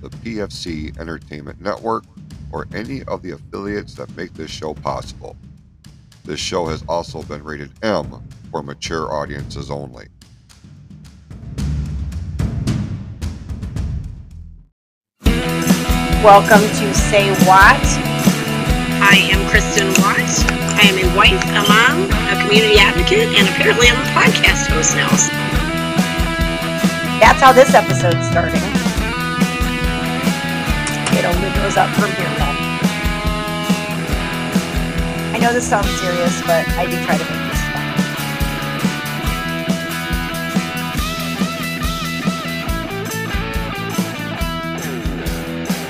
the PFC Entertainment Network or any of the affiliates that make this show possible. This show has also been rated M for mature audiences only. Welcome to Say Watt. I am Kristin Watt. I am a wife, a mom, a community advocate, and apparently I'm a podcast host now. That's how this episode's starting. Goes up from here. I know this sounds serious, but I do try to make this fun.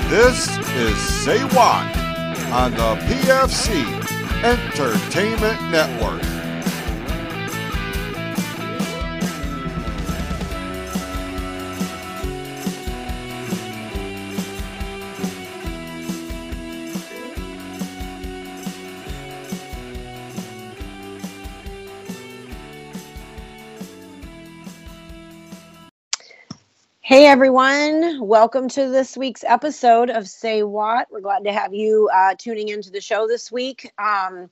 This is Say Watt on the PFC Entertainment Network. Hey everyone, welcome to this week's episode of Say Watt. We're glad to have you uh, tuning into the show this week. Um,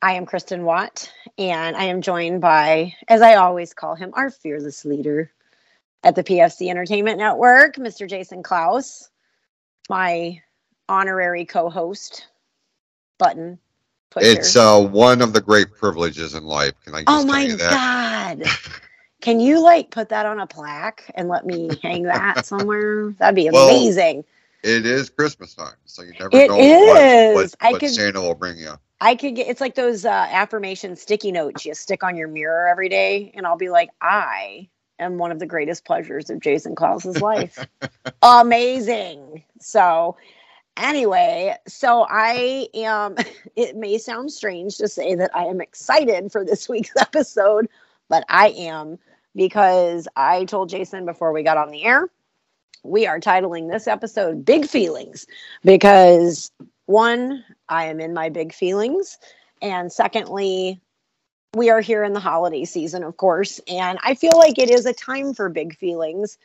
I am Kristin Watt, and I am joined by, as I always call him, our fearless leader at the PFC Entertainment Network, Mr. Jason Klaus, my honorary co-host. Button. pusher. It's uh, one of the great privileges in life. Can I just oh my god. Can you like put that on a plaque and let me hang that somewhere? That'd be Well, amazing. It is Christmas time, so you never It know is. what, what, I what could- Santa will bring you. I could get it's like those uh, affirmation sticky notes you stick on your mirror every day, and I'll be like, I am one of the greatest pleasures of Jason Klaus's life. Amazing. So, anyway, so I am. It may sound strange to say that I am excited for this week's episode, but I am because I told Jason before we got on the air, we are titling this episode Big Feelings because one, I am in my big feelings. And secondly, we are here in the holiday season, of course. And I feel like it is a time for big feelings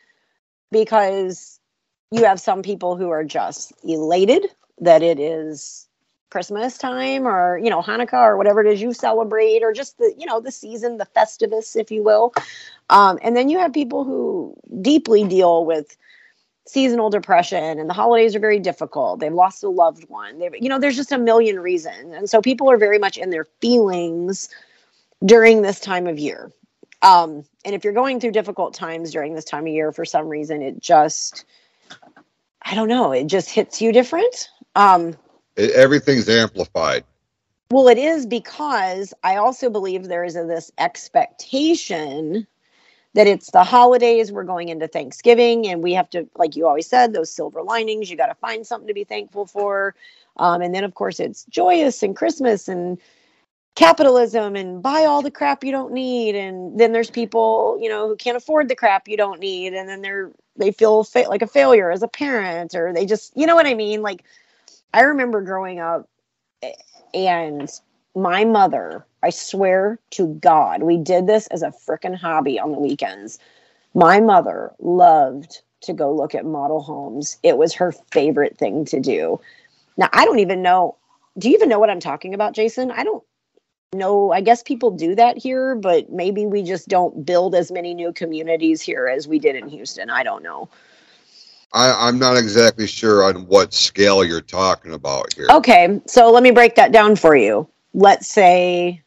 because you have some people who are just elated that it is Christmas time or, you know, Hanukkah or whatever it is you celebrate or just the, you know, the season, the festivus, if you will. Um, and then you have people who deeply deal with seasonal depression and the holidays are very difficult. They've lost a loved one. They've, you know, there's just a million reasons. And so people are very much in their feelings during this time of year. Um, and if you're going through difficult times during this time of year for some reason, it just, I don't know, it just hits you different. Um, It, everything's amplified. well, it is because I also believe there is a, this expectation that it's the holidays, we're going into Thanksgiving, and we have to, like you always said, those silver linings, you got to find something to be thankful for. Um, and then, of course, it's joyous and Christmas and capitalism and buy all the crap you don't need. And then there's people, you know, who can't afford the crap you don't need. And then they're, they feel fa- like a failure as a parent, or they just, you know what I mean? Like, I remember growing up and my mother, I swear to God, we did this as a freaking hobby on the weekends. My mother loved to go look at model homes. It was her favorite thing to do. Now, I don't even know. Do you even know what I'm talking about, Jason? I don't know. I guess people do that here, but maybe we just don't build as many new communities here as we did in Houston. I don't know. I, I'm not exactly sure on what scale you're talking about here. Okay, so let me break that down for you. Let's say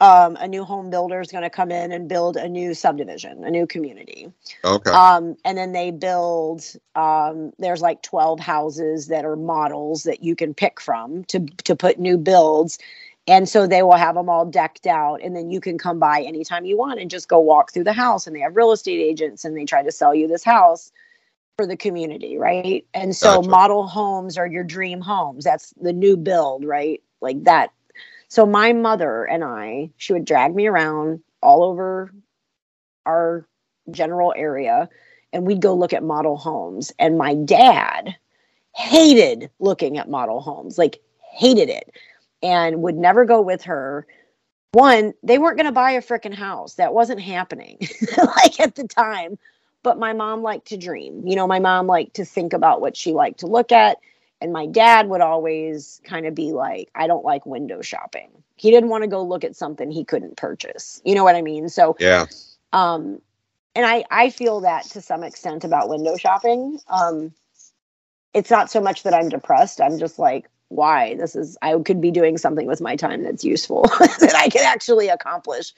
um, a new home builder is going to come in and build a new subdivision, a new community. Okay. Um, and then they build, um, there's like 12 houses that are models that you can pick from to, to put new builds. And so they will have them all decked out. And then you can come by anytime you want and just go walk through the house. And they have real estate agents and they try to sell you this house for the community, right? And so Gotcha. model homes are your dream homes. That's the new build, right? Like that. So my mother and I, she would drag me around all over our general area and we'd go look at model homes. And my dad hated looking at model homes, like hated it, and would never go with her. One, they weren't going to buy a freaking house. That wasn't happening, like at the time. But my mom liked to dream. You know, my mom liked to think about what she liked to look at. And my dad would always kind of be like, I don't like window shopping. He didn't want to go look at something he couldn't purchase. You know what I mean? So, Yeah. um and i i feel that to some extent about window shopping um it's not so much that i'm depressed i'm just like why this is i could be doing something with my time that's useful that i can actually accomplish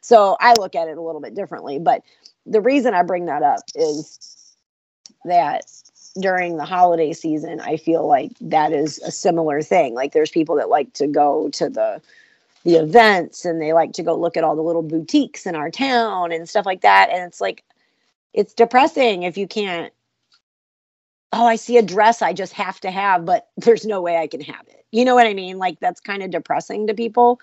so i look at it a little bit differently but the reason i bring that up is that during the holiday season i feel like that is a similar thing. Like there's people that like to go to the the events and they like to go look at all the little boutiques in our town and stuff like that. And it's like it's depressing if you can't oh i see a dress i just have to have but there's no way i can have it. You know what i mean? Like that's kind of depressing to people.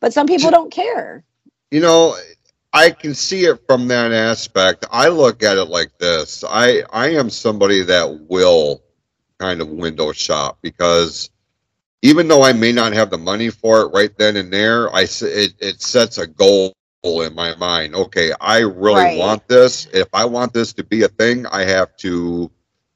But some people don't care. You know, I can see it from that aspect. I look at it like this. I I am somebody that will kind of window shop because even though I may not have the money for it right then and there, I it, it sets a goal in my mind. Okay, I really Right. want this. If I want this to be a thing, I have to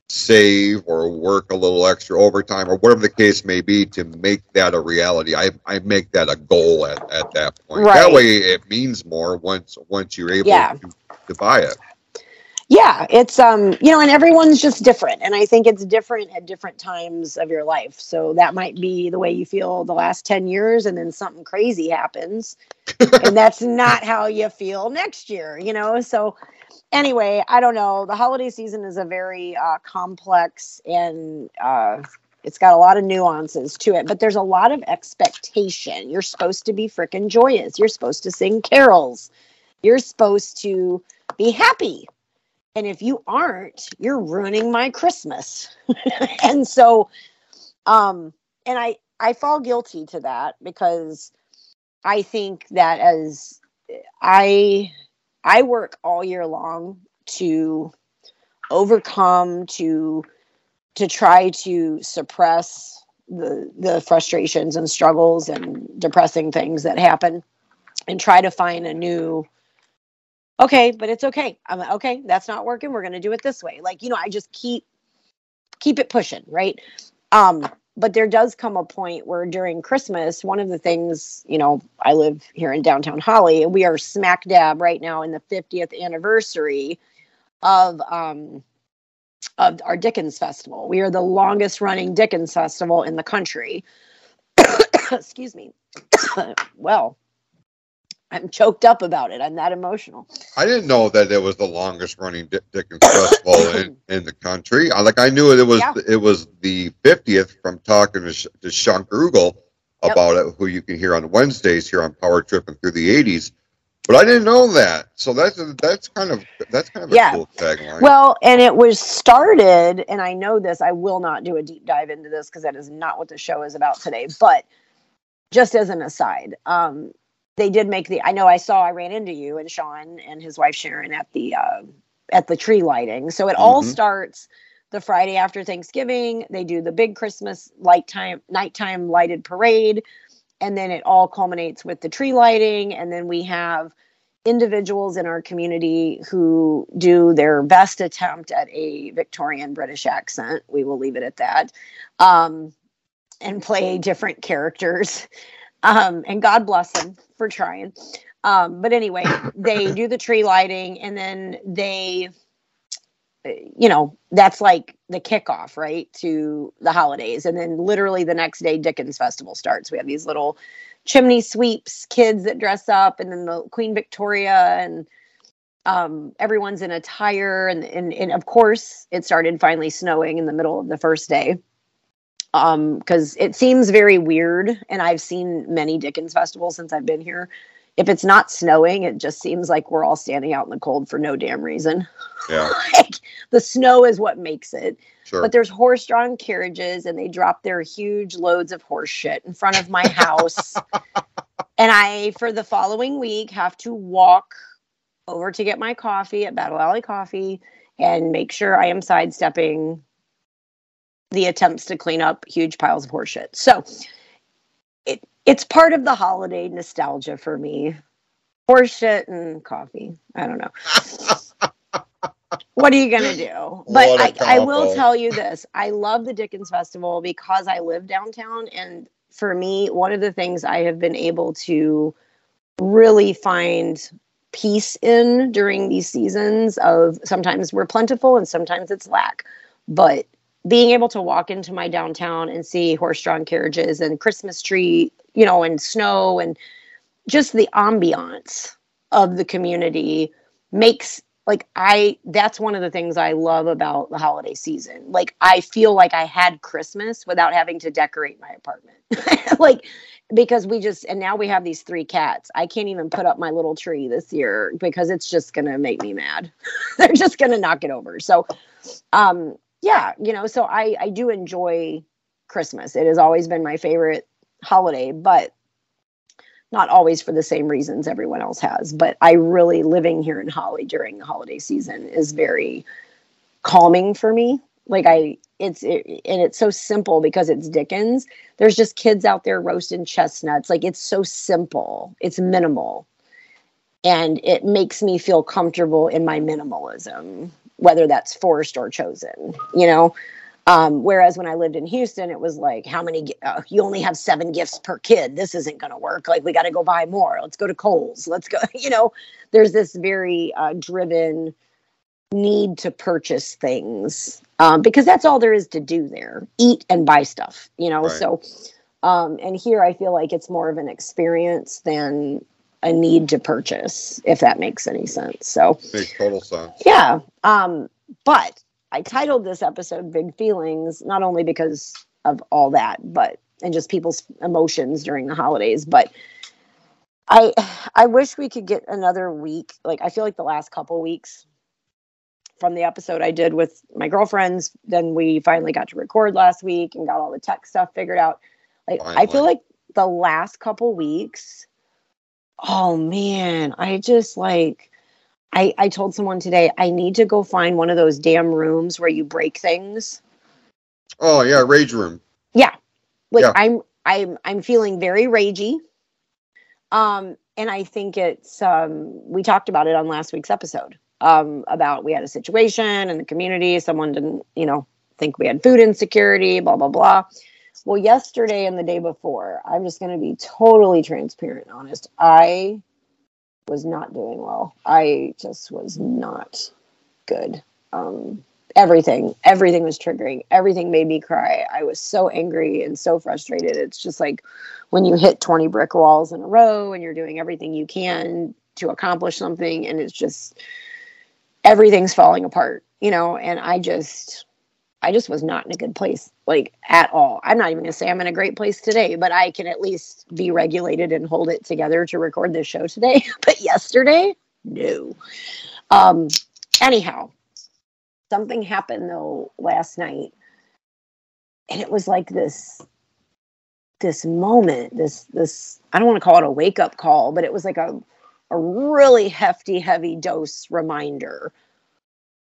save or work a little extra overtime or whatever the case may be to make that a reality. I, I make that a goal at, at that point. That way it means more once once you're able Yeah. to, to buy it. yeah it's um you know and everyone's just different and i think it's different at different times of your life so that might be the way you feel the last 10 years and then something crazy happens and that's not how you feel next year you know so anyway i don't know. The holiday season is a very uh, complex and uh, it's got a lot of nuances to it but there's a lot of expectation. You're supposed to be freaking joyous. You're supposed to sing carols. You're supposed to be happy. And if you aren't you're ruining my christmas. And so um and i i fall guilty to that because i think that as i i work all year long to overcome to to try to suppress the the frustrations and struggles and depressing things that happen and try to find a new okay but it's okay. I'm okay that's not working. We're going to do it this way. Like you know i just keep keep it pushing right? Um but there does come a point where during christmas one of the things you know i live here in downtown holly and we are smack dab right now in the 50th anniversary of um of our dickens festival. We are the longest running dickens festival in the country. Excuse me. Well i'm choked up about it i'm that emotional I didn't know that it was the longest running Dick- Dickens festival in, in the country. I like I knew it was Yeah. it was the 50th from talking to, Sh- to Sean Grugel Yep. about it, who you can hear on Wednesdays here on Power Trip and through the 80s. But I didn't know that. So that's that's kind of that's kind of a Yeah. cool tagline. Well, and it was started, and I know this, I will not do a deep dive into this because that is not what the show is about today. But just as an aside, um, they did make the I know I saw I ran into you and Sean and his wife Sharon at the uh, at the tree lighting. So it all Mhm. starts the Friday after Thanksgiving. They do the big Christmas light time nighttime lighted parade. And then it all culminates with the tree lighting. And then we have individuals in our community who do their best attempt at a Victorian British accent. We will leave it at that. Um, and play different characters. Um, and God bless them for trying. Um, but anyway, they do the tree lighting and then they, you know, that's like the kickoff, right, to the holidays. And then literally the next day, Dickens Festival starts. We have these little chimney sweeps, kids that dress up, and then the Queen Victoria and um, everyone's in attire. And, and, and of course, it started finally snowing in the middle of the first day um because it seems very weird and i've seen many dickens festivals since i've been here if it's not snowing, it just seems like we're all standing out in the cold for no damn reason. Yeah. like the snow is what makes it. Sure. But there's horse-drawn carriages, and they drop their huge loads of horse shit in front of my house. and I, for the following week, have to walk over to get my coffee at Battle Alley Coffee and make sure I am sidestepping the attempts to clean up huge piles of horseshit. So it it's part of the holiday nostalgia for me. Horseshit and coffee. I don't know. what are you gonna do? But I, I will tell you this: I love the Dickens Festival because I live downtown, and for me, one of the things I have been able to really find peace in during these seasons of sometimes we're plentiful and sometimes it's lack, but being able to walk into my downtown and see horse-drawn carriages and Christmas tree, you know, and snow and just the ambiance of the community makes like I that's one of the things I love about the holiday season. Like I feel like I had Christmas without having to decorate my apartment. like because we just and now we have these three cats. I can't even put up my little tree this year because it's just going to make me mad. They're just going to knock it over. So um yeah, you know, so I I do enjoy Christmas. It has always been my favorite holiday, but not always for the same reasons everyone else has. But I really living here in Holly during the holiday season is very calming for me. Like I, it's it, and it's so simple because it's Dickens. There's just kids out there roasting chestnuts. Like it's so simple. It's minimal, and it makes me feel comfortable in my minimalism, whether that's forced or chosen. You know. Um, whereas when I lived in Houston, it was like, how many, uh, you only have seven gifts per kid. This isn't going to work. Like, we got to go buy more. Let's go to Kohl's. Let's go, you know, there's this very uh, driven need to purchase things um, because that's all there is to do there eat and buy stuff, you know. Right. So, um, and here I feel like it's more of an experience than a need to purchase, if that makes any sense. So, Makes total sense. yeah. Um, but I titled this episode Big Feelings, not only because of all that, but and just people's emotions during the holidays, but I I wish we could get another week. Like I feel like the last couple weeks from the episode I did with my girlfriends, then we finally got to record last week and got all the tech stuff figured out. Like I feel like the last couple weeks, oh man, I just like I, I told someone today I need to go find one of those damn rooms where you break things. Oh yeah, rage room. Yeah. Like Yeah. I'm I'm I'm feeling very ragey. Um and I think it's um we talked about it on last week's episode. Um about we had a situation in the community, someone didn't, you know, think we had food insecurity, blah blah blah. Well, yesterday and the day before, I'm just going to be totally transparent honest. I was not doing well. I just was not good. Um, everything, everything was triggering. Everything made me cry. I was so angry and so frustrated. It's just like when you hit 20 brick walls in a row and you're doing everything you can to accomplish something, and it's just everything's falling apart, you know. And I just, I just was not in a good place, like at all. I'm not even gonna say I'm in a great place today, but I can at least be regulated and hold it together to record this show today. but yesterday, no. Um, anyhow, something happened though last night, and it was like this this moment, this this I don't want to call it a wake up call, but it was like a a really hefty, heavy dose reminder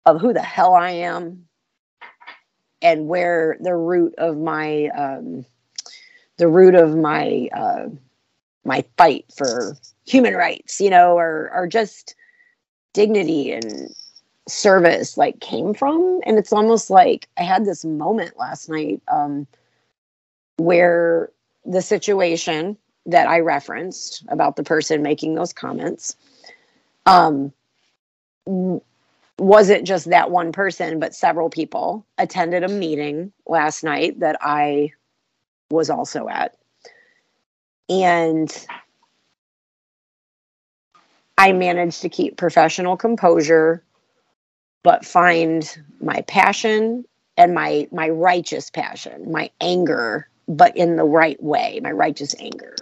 of who the hell I am and where the root of my um, the root of my uh, my fight for human rights, you know, or or just dignity and service like came from. And it's almost like I had this moment last night um, where the situation that I referenced about the person making those comments um, wasn't just that one person, but several people attended a meeting last night that I was also at. And I managed to keep professional composure, but find my passion and my my righteous passion, my anger, but in the right way, my righteous anger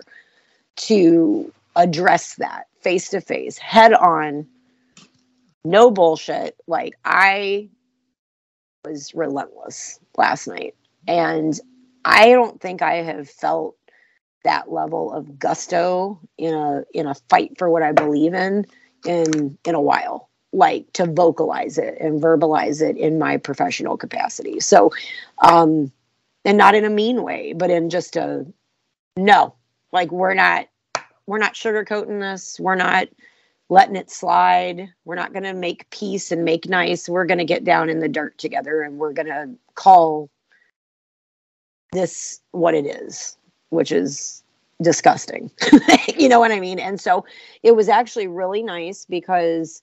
to address that face to face, head on, no bullshit. Like I was relentless last night. And I don't think I have felt that level of gusto in a in a fight for what I believe in in in a while like to vocalize it and verbalize it in my professional capacity so um and not in a mean way but in just a no like we're not we're not sugarcoating this we're not letting it slide we're not going to make peace and make nice we're going to get down in the dirt together and we're going to call this what it is which is disgusting you know what i mean and so it was actually really nice because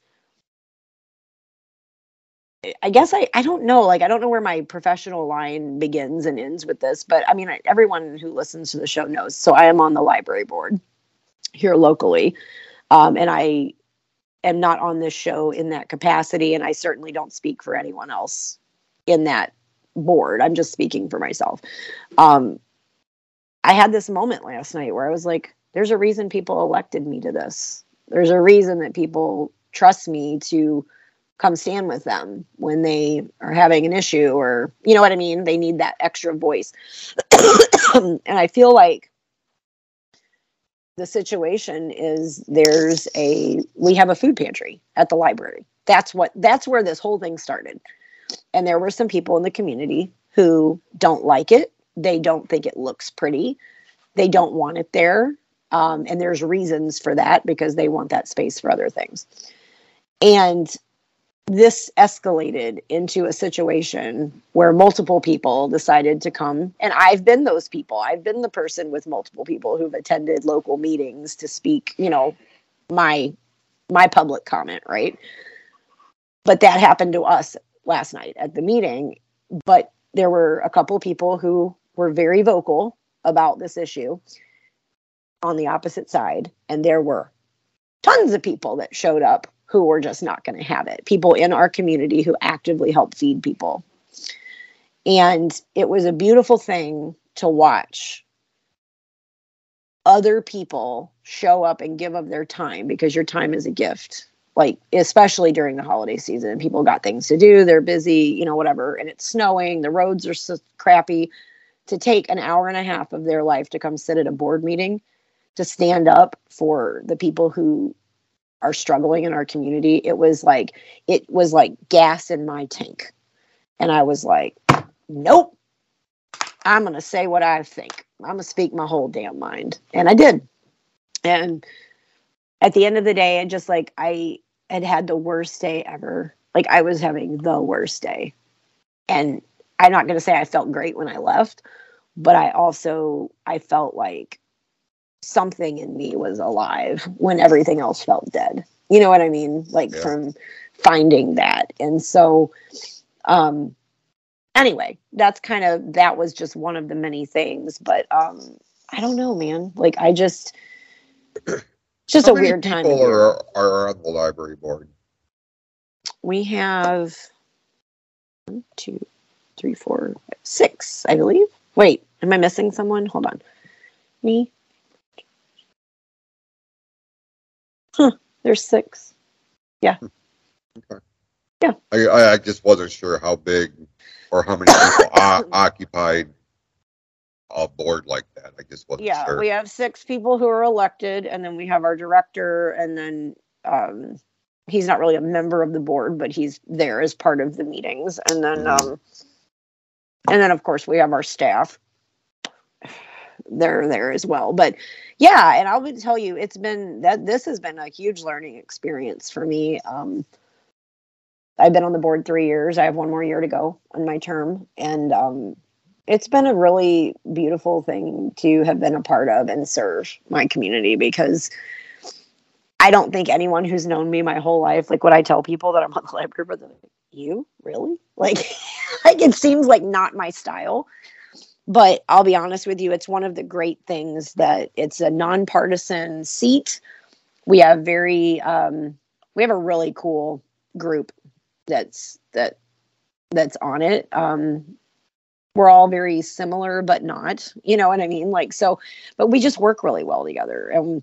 I guess I, I don't know. Like, I don't know where my professional line begins and ends with this, but I mean, I, everyone who listens to the show knows. So I am on the library board here locally. Um, and I am not on this show in that capacity. And I certainly don't speak for anyone else in that board. I'm just speaking for myself. Um, I had this moment last night where I was like, there's a reason people elected me to this. There's a reason that people trust me to come stand with them when they are having an issue or you know what I mean they need that extra voice and I feel like the situation is there's a we have a food pantry at the library. That's what that's where this whole thing started. And there were some people in the community who don't like it. They don't think it looks pretty. They don't want it there. Um, and there's reasons for that because they want that space for other things. And this escalated into a situation where multiple people decided to come. And i've been those people. I've been the person with multiple people who've attended local meetings to speak you know my my public comment right? But that happened to us last night at the meeting. But there were a couple of people who were very vocal about this issue on the opposite side. And there were tons of people that showed up who were just not going to have it. People in our community who actively help feed people. And it was a beautiful thing to watch other people show up and give of their time because your time is a gift. Like, especially during the holiday season, people got things to do, they're busy, you know, whatever, and it's snowing, the roads are so crappy. To take an hour and a half of their life to come sit at a board meeting to stand up for the people who are struggling in our community it was like it was like gas in my tank. And i was like nope. I'm going to say what i think. I'm going to speak my whole damn mind. And i did. And at the end of the day and just like i had had the worst day ever. Like i was having the worst day. And i'm not going to say i felt great when i left but i also i felt like something in me was alive when everything else felt dead. You know what I mean? Like yeah. from finding that. And so um anyway, that's kind of that was just one of the many things, but um I don't know, man. Like I just just How a weird time. People are are on the library board. We have one, two, three, four, five, six, I believe. Wait, am I missing someone? Hold on. Me, Huh, there's six. Yeah. Okay. Yeah. I, I just wasn't sure how big or how many people o- occupied a board like that. I just wasn't yeah, sure. we have six people who are elected, and then we have our director, and then um, he's not really a member of the board, but he's there as part of the meetings, and then mm-hmm. um, and then of course we have our staff. They're there as well, but yeah and i'll tell you it's been that this has been a huge learning experience for me. Um, i've been on the board three years. I have one more year to go on my term. And um, it's been a really beautiful thing to have been a part of and serve my community because i don't think anyone who's known me my whole life like what i tell people that i'm on the library but like, you? Really? Like like it seems like not my style but I'll be honest with you, it's one of the great things that it's a nonpartisan seat. We have very um, we have a really cool group that's that that's on it. Um, we're all very similar, but not. You know what I mean? Like so, but we just work really well together, and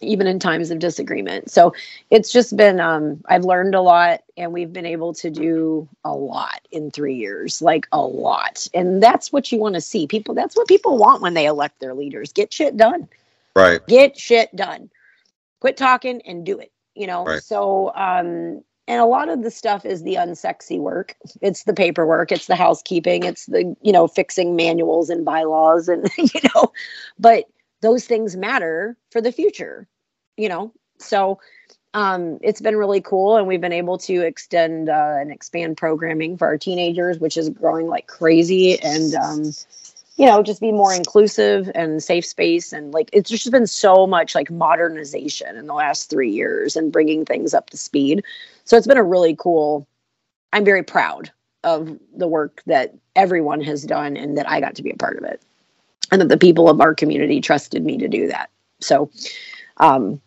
even in times of disagreement. So it's just been, um, I've learned a lot and we've been able to do a lot in three years, like a lot. And that's what you want to see. People, that's what people want when they elect their leaders get shit done. Right. Get shit done. Quit talking and do it, you know? Right. So, um, and a lot of the stuff is the unsexy work it's the paperwork it's the housekeeping it's the you know fixing manuals and bylaws and you know but those things matter for the future you know? So um, it's been really cool and we've been able to extend uh, and expand programming for our teenagers which is growing like crazy and um, you know just be more inclusive and safe space and like it's just been so much like modernization in the last three years and bringing things up to speed. So it's been a really cool i'm very proud of the work that everyone has done and that i got to be a part of it and that the people of our community trusted me to do that so um,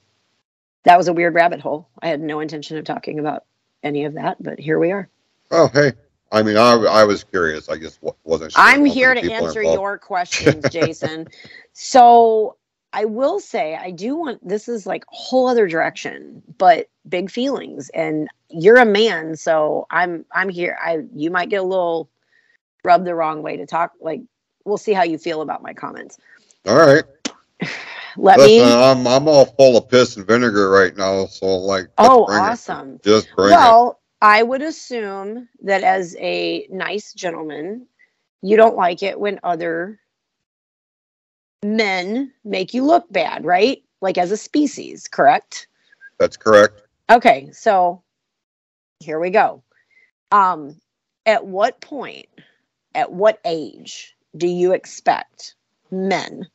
that was a weird rabbit hole i had no intention of talking about any of that but here we are Oh, hey. I mean, I, I was curious. I just wasn't sure. I'm here to answer your questions, Jason. so I will say I do want this is like a whole other direction, but big feelings. And you're a man, so I'm I'm here. I you might get a little rubbed the wrong way to talk. Like we'll see how you feel about my comments. All right. Let Listen, me. I'm I'm all full of piss and vinegar right now. So like. Oh, bring it. awesome. Just bring it. Well, I would assume that as a nice gentleman, you don't like it when other men make you look bad, right? Like as a species, correct? That's correct. Okay, so here we go. Um, at what point, at what age do you expect men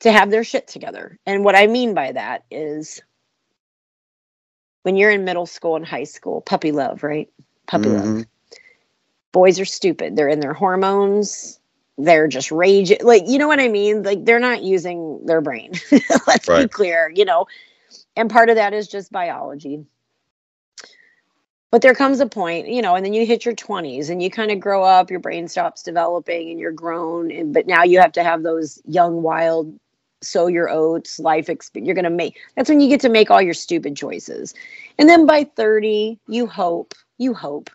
to have their shit together? And what I mean by that is when you're in middle school and high school, puppy love, right? Puppy love. Mhm. Boys are stupid. They're in their hormones. They're just raging. Like, you know what I mean? Like, they're not using their brain. Let's be clear, you know? And part of that is just biology. But there comes a point, you know, and then you hit your 20s and you kind of grow up, your brain stops developing and you're grown. And, but now you have to have those young, wild, sow your oats, life experience. You're going to make, that's when you get to make all your stupid choices. And then by 30, you hope, you hope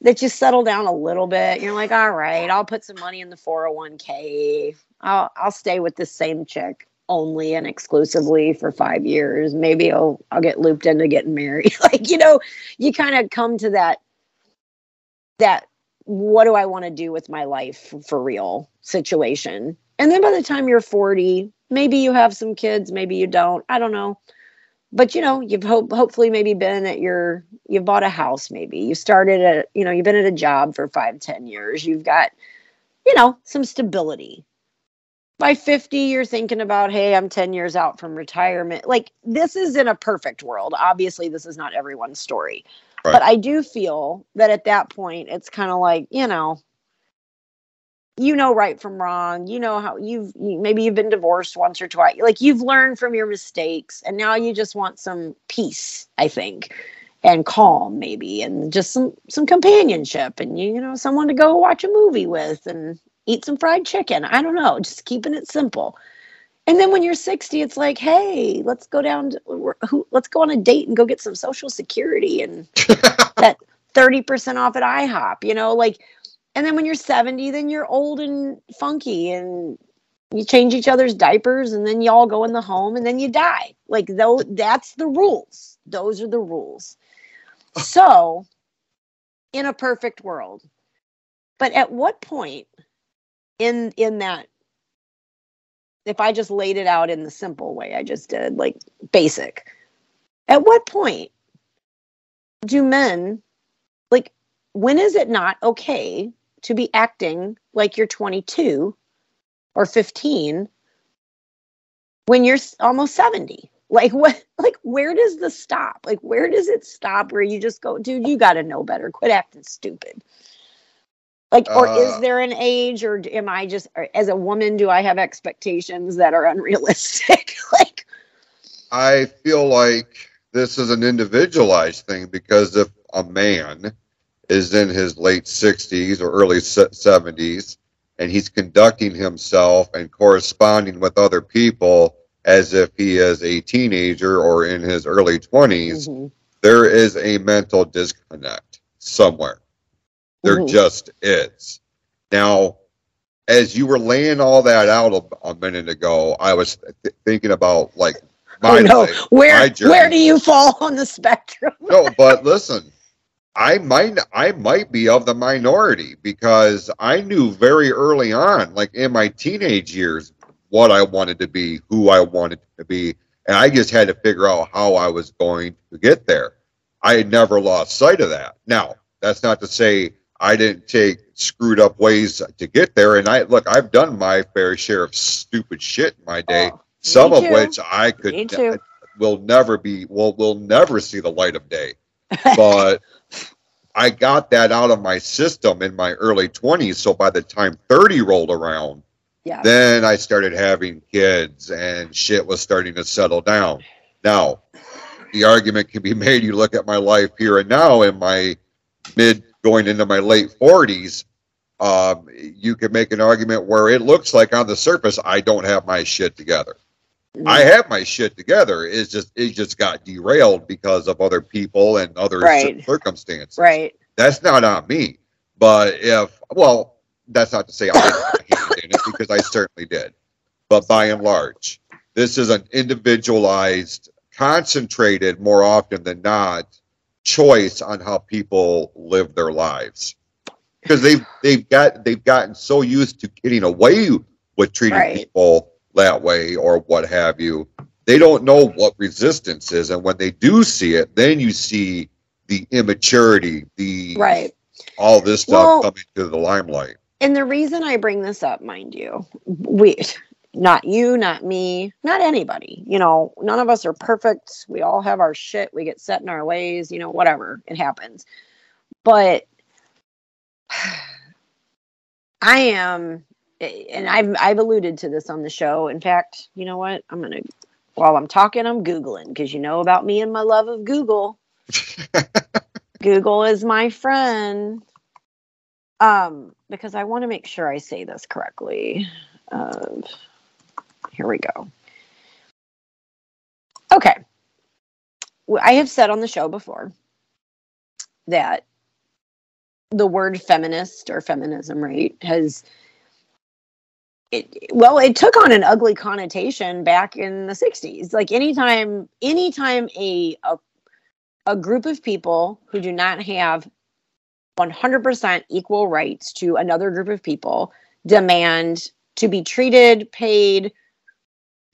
that you settle down a little bit. You're like, all right, I'll put some money in the 401k. I'll, I'll stay with the same chick only and exclusively for five years. Maybe I'll I'll get looped into getting married. like, you know, you kind of come to that that what do I want to do with my life for real situation. And then by the time you're 40, maybe you have some kids, maybe you don't. I don't know. But you know, you've hope hopefully maybe been at your you've bought a house, maybe. You started at you know, you've been at a job for five, ten years. You've got, you know, some stability by 50 you're thinking about hey i'm 10 years out from retirement. Like this is in a perfect world. Obviously this is not everyone's story. Right. but i do feel that at that point it's kind of like you know you know right from wrong. You know how you've maybe you've been divorced once or twice. Like you've learned from your mistakes and now you just want some peace i think and calm maybe and just some some companionship and you, you know someone to go watch a movie with and eat some fried chicken. I don't know, just keeping it simple. And then when you're 60, it's like, hey, let's go down to, who, let's go on a date and go get some social security and that 30% off at IHOP, you know, like, and then when you're 70, then you're old and funky and you change each other's diapers and then y'all go in the home and then you die. Like, though, that's the rules. Those are the rules. So, in a perfect world, but at what point in in that if i just laid it out in the simple way i just did like basic. At what point do men like when is it not okay to be acting like you're 22 or 15 when you're almost 70 like what like where does the stop like where does it stop where you just go dude you got to know better. Quit acting stupid like or is Uh, there an age or am i just as a woman do i have expectations that are unrealistic like I feel like this is an individualized thing because if a man is in his late 60s or early 70s and he's conducting himself and corresponding with other people as if he is a teenager or in his early 20s, Mhm. there is a mental disconnect somewhere. There Mhm. just is. Now, as you were laying all that out a, a minute ago, I was th- thinking about like my oh no, life, where where do you fall on the spectrum? no, but listen, I might I might be of the minority because I knew very early on, like in my teenage years, what I wanted to be, who I wanted to be, and I just had to figure out how I was going to get there. I had never lost sight of that. Now, that's not to say I didn't take screwed up ways to get there. And I look, I've done my fair share of stupid shit in my oh, day, Oh, some of too. which I could too. will never be will will never see the light of day. But I got that out of my system in my early 20s. So by the time 30 rolled around, yeah. then I started having kids and shit was starting to settle down. Now, the argument can be made you look at my life here and now in my mid going into my late 40s. Um, you could make an argument where it looks like on the surface I don't have my shit together. Mhm. I have my shit together. It's just it just got derailed because of other people and other Right. circumstances. right. That's not on me. But if well, that's not to say I didn't have a hand in it because I certainly did. But by and large, this is an individualized, concentrated more often than not choice on how people live their lives. Because they've they've got they've gotten so used to getting away with treating Right. people that way or what have you. They don't know what resistance is, and when they do see it, then you see the immaturity, the Right. all this stuff Well- coming to the limelight. And the reason I bring this up, mind you, we not you, not me, not anybody. You know, none of us are perfect. We all have our shit. We get set in our ways, you know, whatever. It happens. But I am and I've I've alluded to this on the show. In fact, you know what? I'm gonna while I'm talking, I'm Googling because you know about me and my love of Google. Google is my friend. Um, because I want to make sure I say this correctly. Uh, here we go. Okay. I have said on the show before that the word feminist or feminism, right, has it well, it took on an ugly connotation back in the 60s. Like anytime anytime a a, a group of people who do not have 100% equal rights to another group of people demand to be treated paid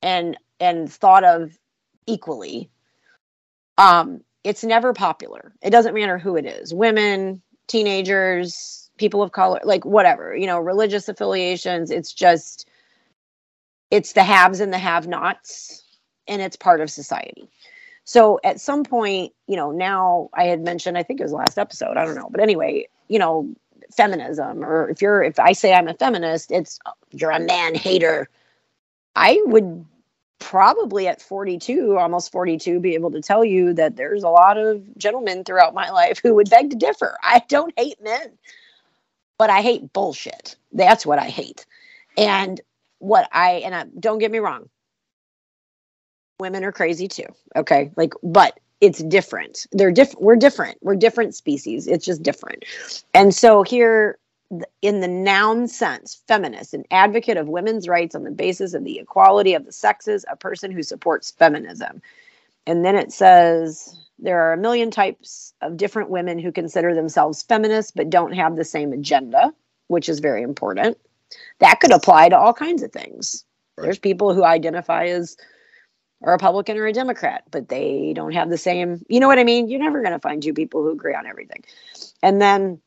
and and thought of equally. Um it's never popular. It doesn't matter who it is women teenagers people of color like whatever you know religious affiliations it's just it's the haves and the have nots and it's part of society. So at some point, you know, now I had mentioned, I think it was last episode, I don't know, but anyway, you know, feminism, or if you're, if I say I'm a feminist, it's oh, you're a man hater. I would probably at 42, almost 42, be able to tell you that there's a lot of gentlemen throughout my life who would beg to differ. I don't hate men, but I hate bullshit. That's what I hate. And what I, and I, don't get me wrong, women are crazy too okay like but it's different they're different we're different we're different species it's just different and so here in the noun sense feminist an advocate of women's rights on the basis of the equality of the sexes a person who supports feminism and then it says there are a million types of different women who consider themselves feminists but don't have the same agenda which is very important that could apply to all kinds of things Right. there's people who identify as a Republican or a Democrat, but they don't have the same, you know what I mean? You're never going to find two people who agree on everything. And then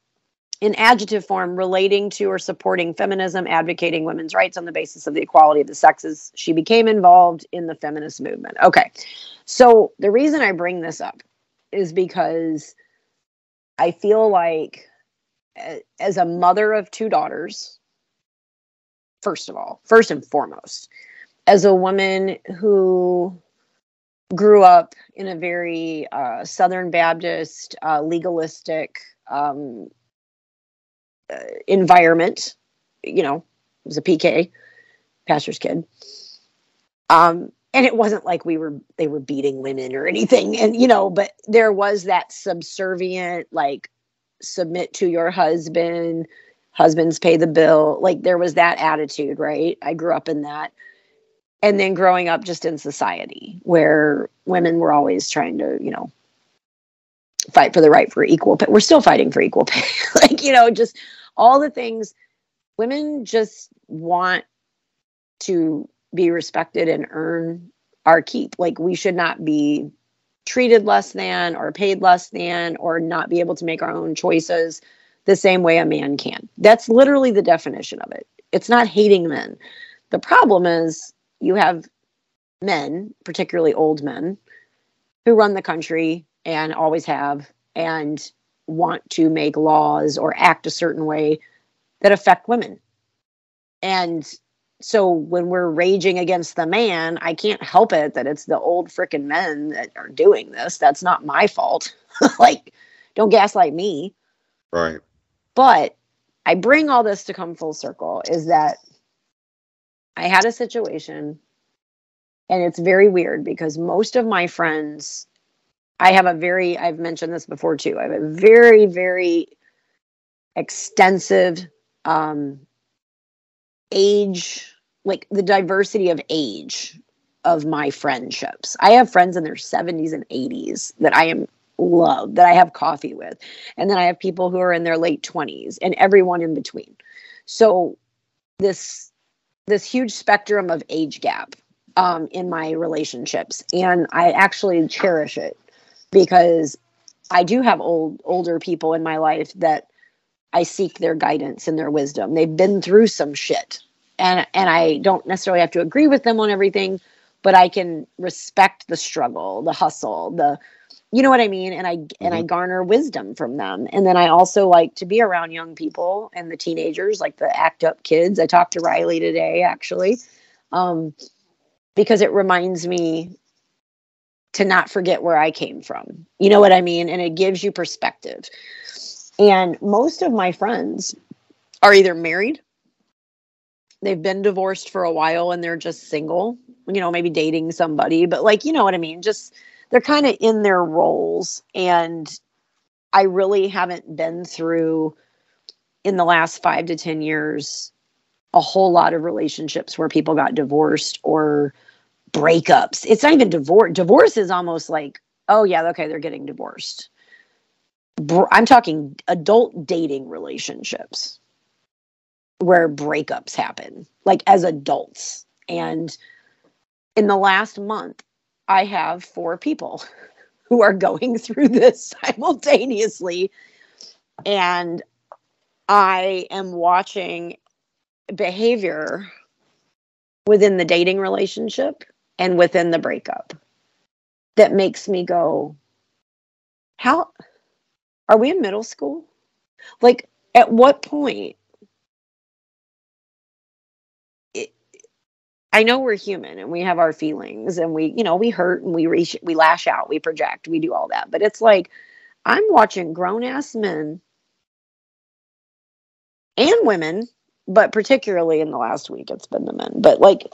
in adjective form, relating to or supporting feminism, advocating women's rights on the basis of the equality of the sexes, she became involved in the feminist movement. Okay. So the reason I bring this up is because I feel like as a mother of two daughters, first of all, first and foremost, as a woman who grew up in a very uh, Southern Baptist, uh, legalistic um, environment, you know, it was a PK, pastor's kid. Um, and it wasn't like we were they were beating women or anything, and you know, but there was that subservient like submit to your husband, husbands pay the bill. Like there was that attitude, right? I grew up in that. And then growing up just in society where women were always trying to, you know, fight for the right for equal pay. We're still fighting for equal pay. like, you know, just all the things women just want to be respected and earn our keep. Like we should not be treated less than or paid less than or not be able to make our own choices the same way a man can. That's literally the definition of it. It's not hating men. The problem is you have men, particularly old men, who run the country and always have and want to make laws or act a certain way that affect women. And so when we're raging against the man, I can't help it that it's the old freaking men that are doing this. That's not my fault. like, don't gaslight me. Right. But I bring all this to come full circle is that I had a situation, and it's very weird because most of my friends, I have a very, I've mentioned this before too, I have a very, very extensive um, age, like the diversity of age of my friendships. I have friends in their 70s and 80s that I am love that I have coffee with. And then I have people who are in their late 20s and everyone in between. So this this huge spectrum of age gap um, in my relationships and I actually cherish it because I do have old older people in my life that I seek their guidance and their wisdom. They've been through some shit. And and I don't necessarily have to agree with them on everything, but I can respect the struggle, the hustle, the you know what I mean? And I mm-hmm. and I mm-hmm. garner wisdom from them. And then I also like to be around young people and the teenagers, like the act up kids. I talked to Riley today actually. Um, because it reminds me to not forget where I came from. You know what I mean? And it gives you perspective. And most of my friends are either married, they've been divorced for a while and they're just single, you know, maybe dating somebody, but like, you know what I mean? Just they're kind of in their roles. And I really haven't been through in the last five to 10 years a whole lot of relationships where people got divorced or breakups. It's not even divorce. Divorce is almost like, oh, yeah, okay, they're getting divorced. I'm talking adult dating relationships where breakups happen, like as adults. And in the last month, I have four people who are going through this simultaneously. And I am watching behavior within the dating relationship and within the breakup that makes me go, how are we in middle school? Like, at what point? I know we're human and we have our feelings and we, you know, we hurt and we reach, we lash out, we project, we do all that. But it's like, I'm watching grown ass men and women, but particularly in the last week, it's been the men. But like,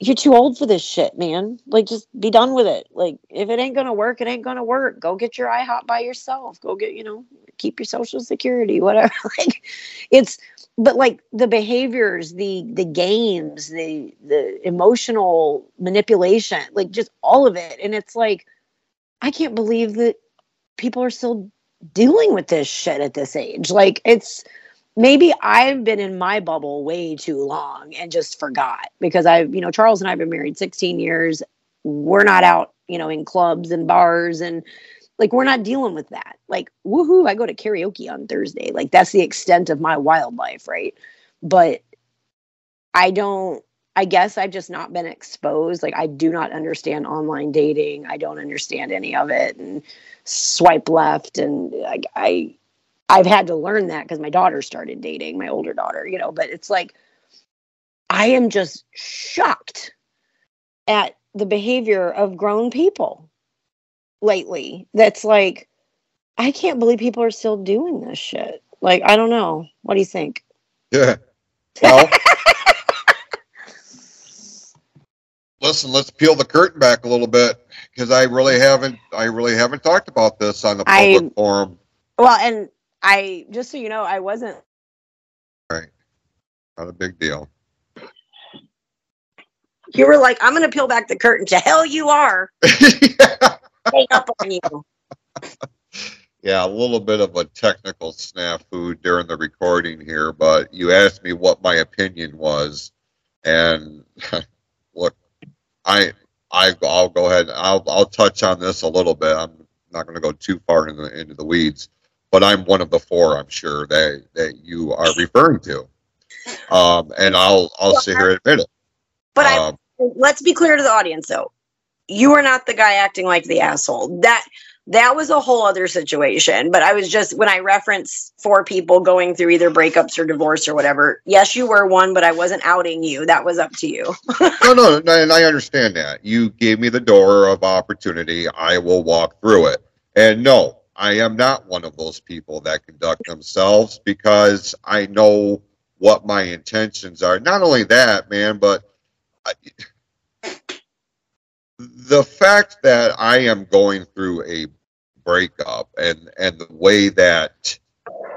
you're too old for this shit, man. Like, just be done with it. Like, if it ain't gonna work, it ain't gonna work. Go get your IHOP by yourself. Go get, you know, keep your social security, whatever. like, it's, but like the behaviors, the the games, the the emotional manipulation, like just all of it, and it's like, I can't believe that people are still dealing with this shit at this age. Like, it's maybe I've been in my bubble way too long and just forgot because I've, you know, Charles and I have been married 16 years. We're not out, you know, in clubs and bars and like we're not dealing with that. Like, woohoo, I go to karaoke on Thursday. Like that's the extent of my wildlife, right? But I don't I guess I've just not been exposed. Like I do not understand online dating. I don't understand any of it and swipe left and I, I I've had to learn that because my daughter started dating, my older daughter, you know, but it's like I am just shocked at the behavior of grown people lately. That's like, I can't believe people are still doing this shit. Like, I don't know. What do you think? Yeah. Well, listen, let's peel the curtain back a little bit because I really haven't, I really haven't talked about this on the I- public forum. Well, and I just so you know, I wasn't. Right. Not a big deal. You were like, I'm going to peel back the curtain. To hell, you are. Hang up on you. Yeah, a little bit of a technical snafu during the recording here, but you asked me what my opinion was, and look, I, I, I'll go ahead. I'll, I'll touch on this a little bit. I'm not going to go too far into the, into the weeds, but I'm one of the four. I'm sure that that you are referring to, um, and I'll, I'll sit here and admit it. But I Um, let's be clear to the audience though. You are not the guy acting like the asshole. That that was a whole other situation. But I was just when I reference four people going through either breakups or divorce or whatever. Yes, you were one, but I wasn't outing you. That was up to you. no, no, no, and I understand that. You gave me the door of opportunity. I will walk through it. And no, I am not one of those people that conduct themselves because I know what my intentions are. Not only that, man, but I, the fact that I am going through a breakup and and the way that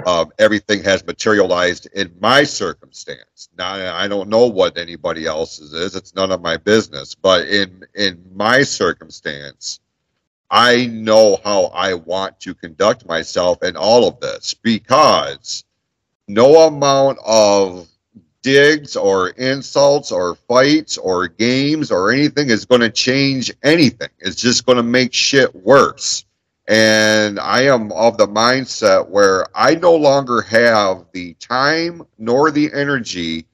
um, everything has materialized in my circumstance. Now I don't know what anybody else's is; it's none of my business. But in in my circumstance, I know how I want to conduct myself in all of this because no amount of digs or insults or fights or games or anything is going to change anything. It's just going to make shit worse. And I am of the mindset where I no longer have the time nor the energy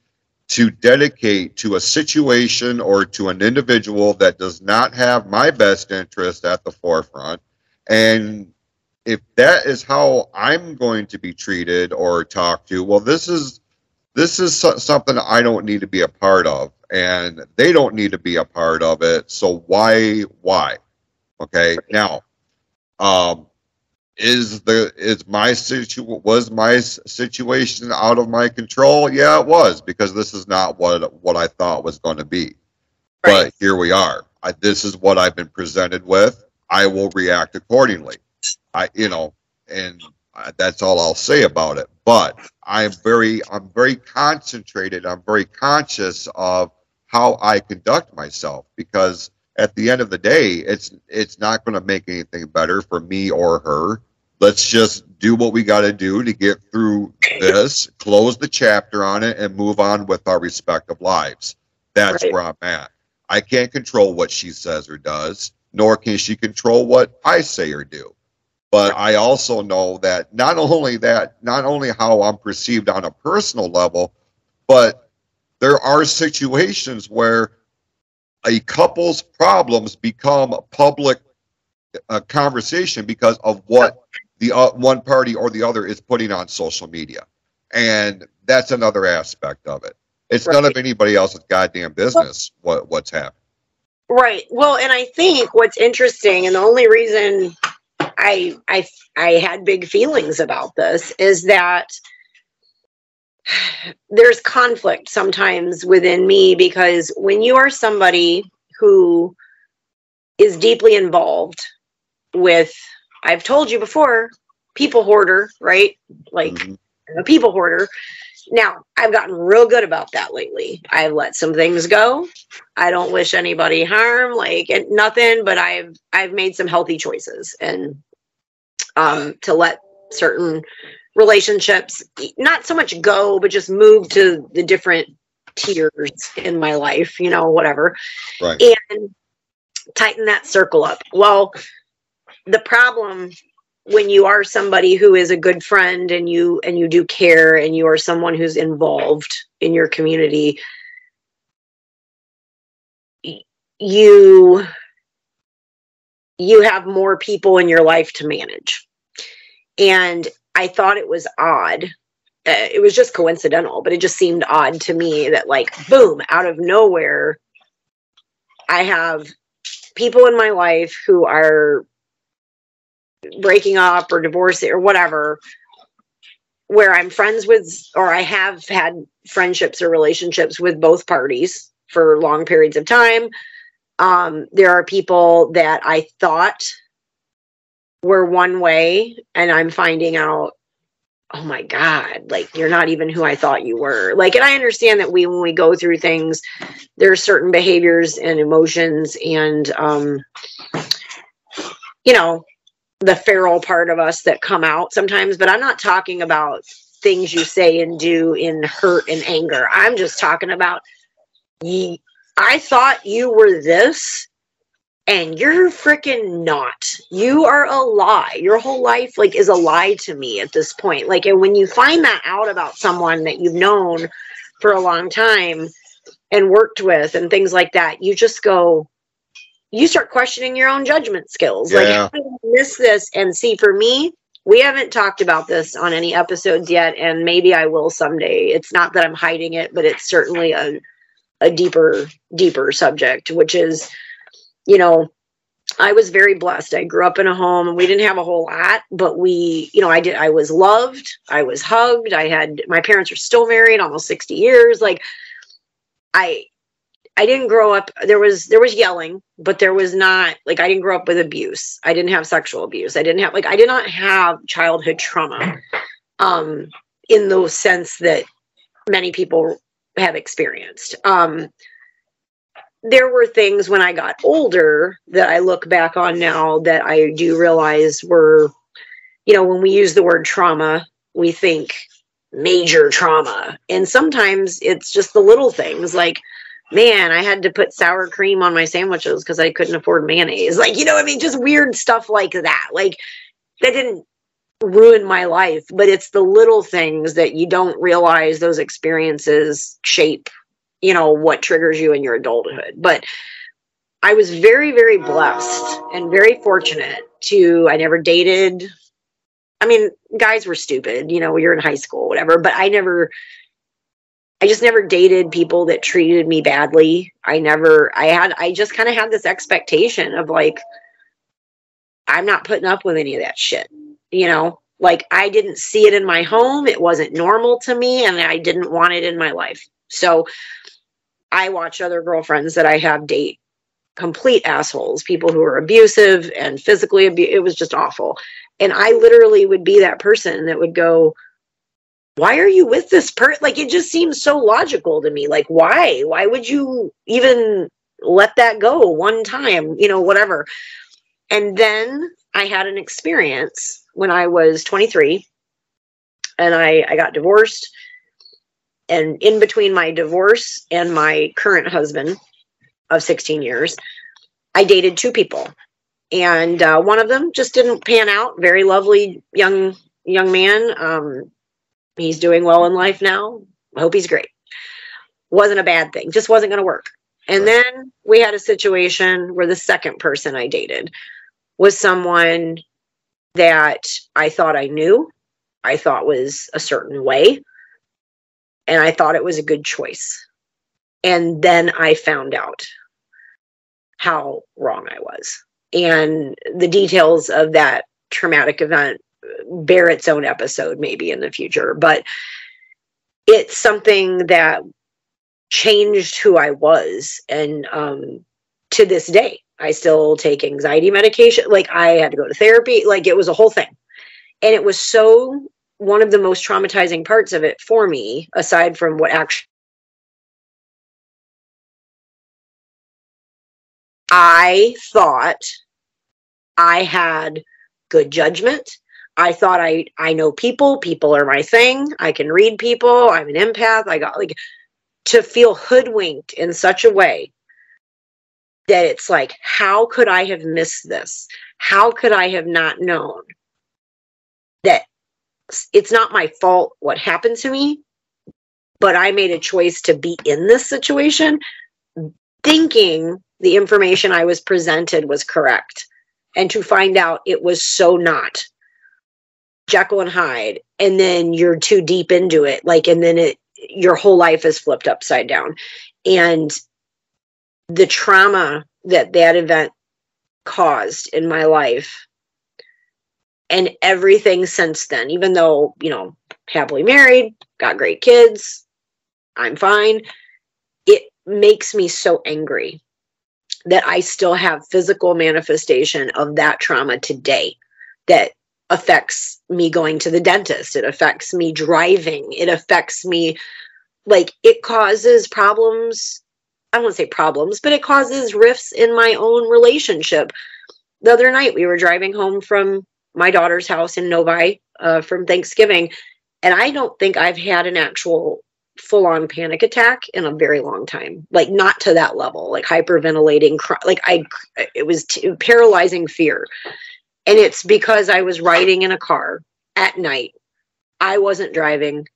to dedicate to a situation or to an individual that does not have my best interest at the forefront. And if that is how I'm going to be treated or talked to, well, this is this is something I don't need to be a part of, and they don't need to be a part of it. So why why? Okay, now, um, is the is my situ was my situation out of my control? Yeah, it was because this is not what what I thought was going to be. But here we are. I, this is what I've been presented with. I will react accordingly. I, you know, and uh, that's all I'll say about it. But I'm very, I'm very concentrated. I'm very conscious of how I conduct myself because at the end of the day, it's it's not going to make anything better for me or her. Let's just do what we got to do to get through this, close the chapter on it, and move on with our respective lives. That's Right. where I'm at. I can't control what she says or does, nor can she control what I say or do. But I also know that not only that, not only how I'm perceived on a personal level, but there are situations where a couple's problems become a public uh, conversation because of what the uh, one party or the other is putting on social media, and that's another aspect of it. It's none of anybody else's goddamn business what what's happening. Right. Well, and I think what's interesting, and the only reason I I I had big feelings about this is that there's conflict sometimes within me because when you are somebody who is deeply involved with I've told you before, people hoarder, right? Like Mhm. I'm a people hoarder. Now, I've gotten real good about that lately. I've let some things go. I don't wish anybody harm, like and nothing, but I've I've made some healthy choices and um to let certain relationships not so much go, but just move to the different tiers in my life, you know, whatever. Right. And tighten that circle up. Well, the problem when you are somebody who is a good friend and you and you do care and you are someone who's involved in your community you you have more people in your life to manage. And i thought it was odd. Uh, it was just coincidental but it just seemed odd to me that like boom out of nowhere i have people in my life who are breaking up or divorcing or whatever where I'm friends with, or I have had friendships or relationships with both parties for long periods of time. Um, there are people that I thought were one way, and I'm finding out, oh my God, like you're not even who I thought you were. Like, and I understand that we, when we go through things, there are certain behaviors and emotions and, um, you know, the feral part of us that come out sometimes, but I'm not talking about things you say and do in hurt and anger. I'm just talking about I thought you were this and you're freaking not. You are a lie. Your whole life like is a lie to me at this point. Like and when you find that out about someone that you've known for a long time and worked with and things like that, you just go you start questioning your own judgment skills. Like, how did I miss this? And see, for me, we haven't talked about this on any episodes yet, and maybe I will someday. It's not that I'm hiding it, but it's certainly a a deeper, deeper subject, which is, you know, I was very blessed. I grew up in a home and we didn't have a whole lot, but we, you know, I did I was loved, I was hugged, I had my parents are still married almost 60 years. Like I I didn't grow up there was there was yelling, but there was not like I didn't grow up with abuse. I didn't have sexual abuse. I didn't have like I did not have childhood trauma um in the sense that many people have experienced. Um there were things when I got older that I look back on now that I do realize were you know when we use the word trauma, we think major trauma. And sometimes it's just the little things like man, I had to put sour cream on my sandwiches because I couldn't afford mayonnaise. Like, you know, I mean, just weird stuff like that. Like, that didn't ruin my life, but it's the little things that you don't realize those experiences shape, you know, what triggers you in your adulthood. But I was very, very blessed and very fortunate to, I never dated. I mean, guys were stupid, you know, you're in high school, whatever, but I never I just never dated people that treated me badly. I never, I had, I just kind of had this expectation of like, I'm not putting up with any of that shit. You know, like I didn't see it in my home. It wasn't normal to me and I didn't want it in my life. So I watch other girlfriends that I have date complete assholes, people who are abusive and physically abu- It was just awful. And I literally would be that person that would go, why are you with this person? Like it just seems so logical to me. Like why? Why would you even let that go one time? You know, whatever. And then I had an experience when I was 23 and I, I got divorced. And in between my divorce and my current husband of 16 years, I dated two people. And uh, one of them just didn't pan out. Very lovely young young man. Um, he's doing well in life now. I hope he's great. Wasn't a bad thing, just wasn't going to work. And then we had a situation where the second person I dated was someone that I thought I knew, I thought was a certain way, and I thought it was a good choice. And then I found out how wrong I was. And the details of that traumatic event bear its own episode maybe in the future but it's something that changed who i was. And um to this day i still take anxiety medication. Like i had to go to therapy. Like it was a whole thing. And it was so one of the most traumatizing parts of it for me aside from what actually i thought i had good judgment I thought I I know people, people are my thing. I can read people. I'm an empath. I got like to feel hoodwinked in such a way that it's like how could I have missed this? How could I have not known that it's not my fault what happened to me, but I made a choice to be in this situation thinking the information I was presented was correct and to find out it was so not. Jekyll and Hyde, and then you're too deep into it, like, and then it your whole life is flipped upside down, and the trauma that that event caused in my life, and everything since then, even though you know happily married, got great kids. I'm fine. It makes me so angry that I still have physical manifestation of that trauma today that affects me going to the dentist. It affects me driving. It affects me, like, it causes problems. I won't say problems, but it causes rifts in my own relationship. The other night, we were driving home from my daughter's house in Novi uh, from Thanksgiving, and I don't think I've had an actual full on panic attack in a very long time. Like not to that level, like hyperventilating, like I it was t- paralyzing fear. And it's because I was riding in a car at night. I wasn't driving.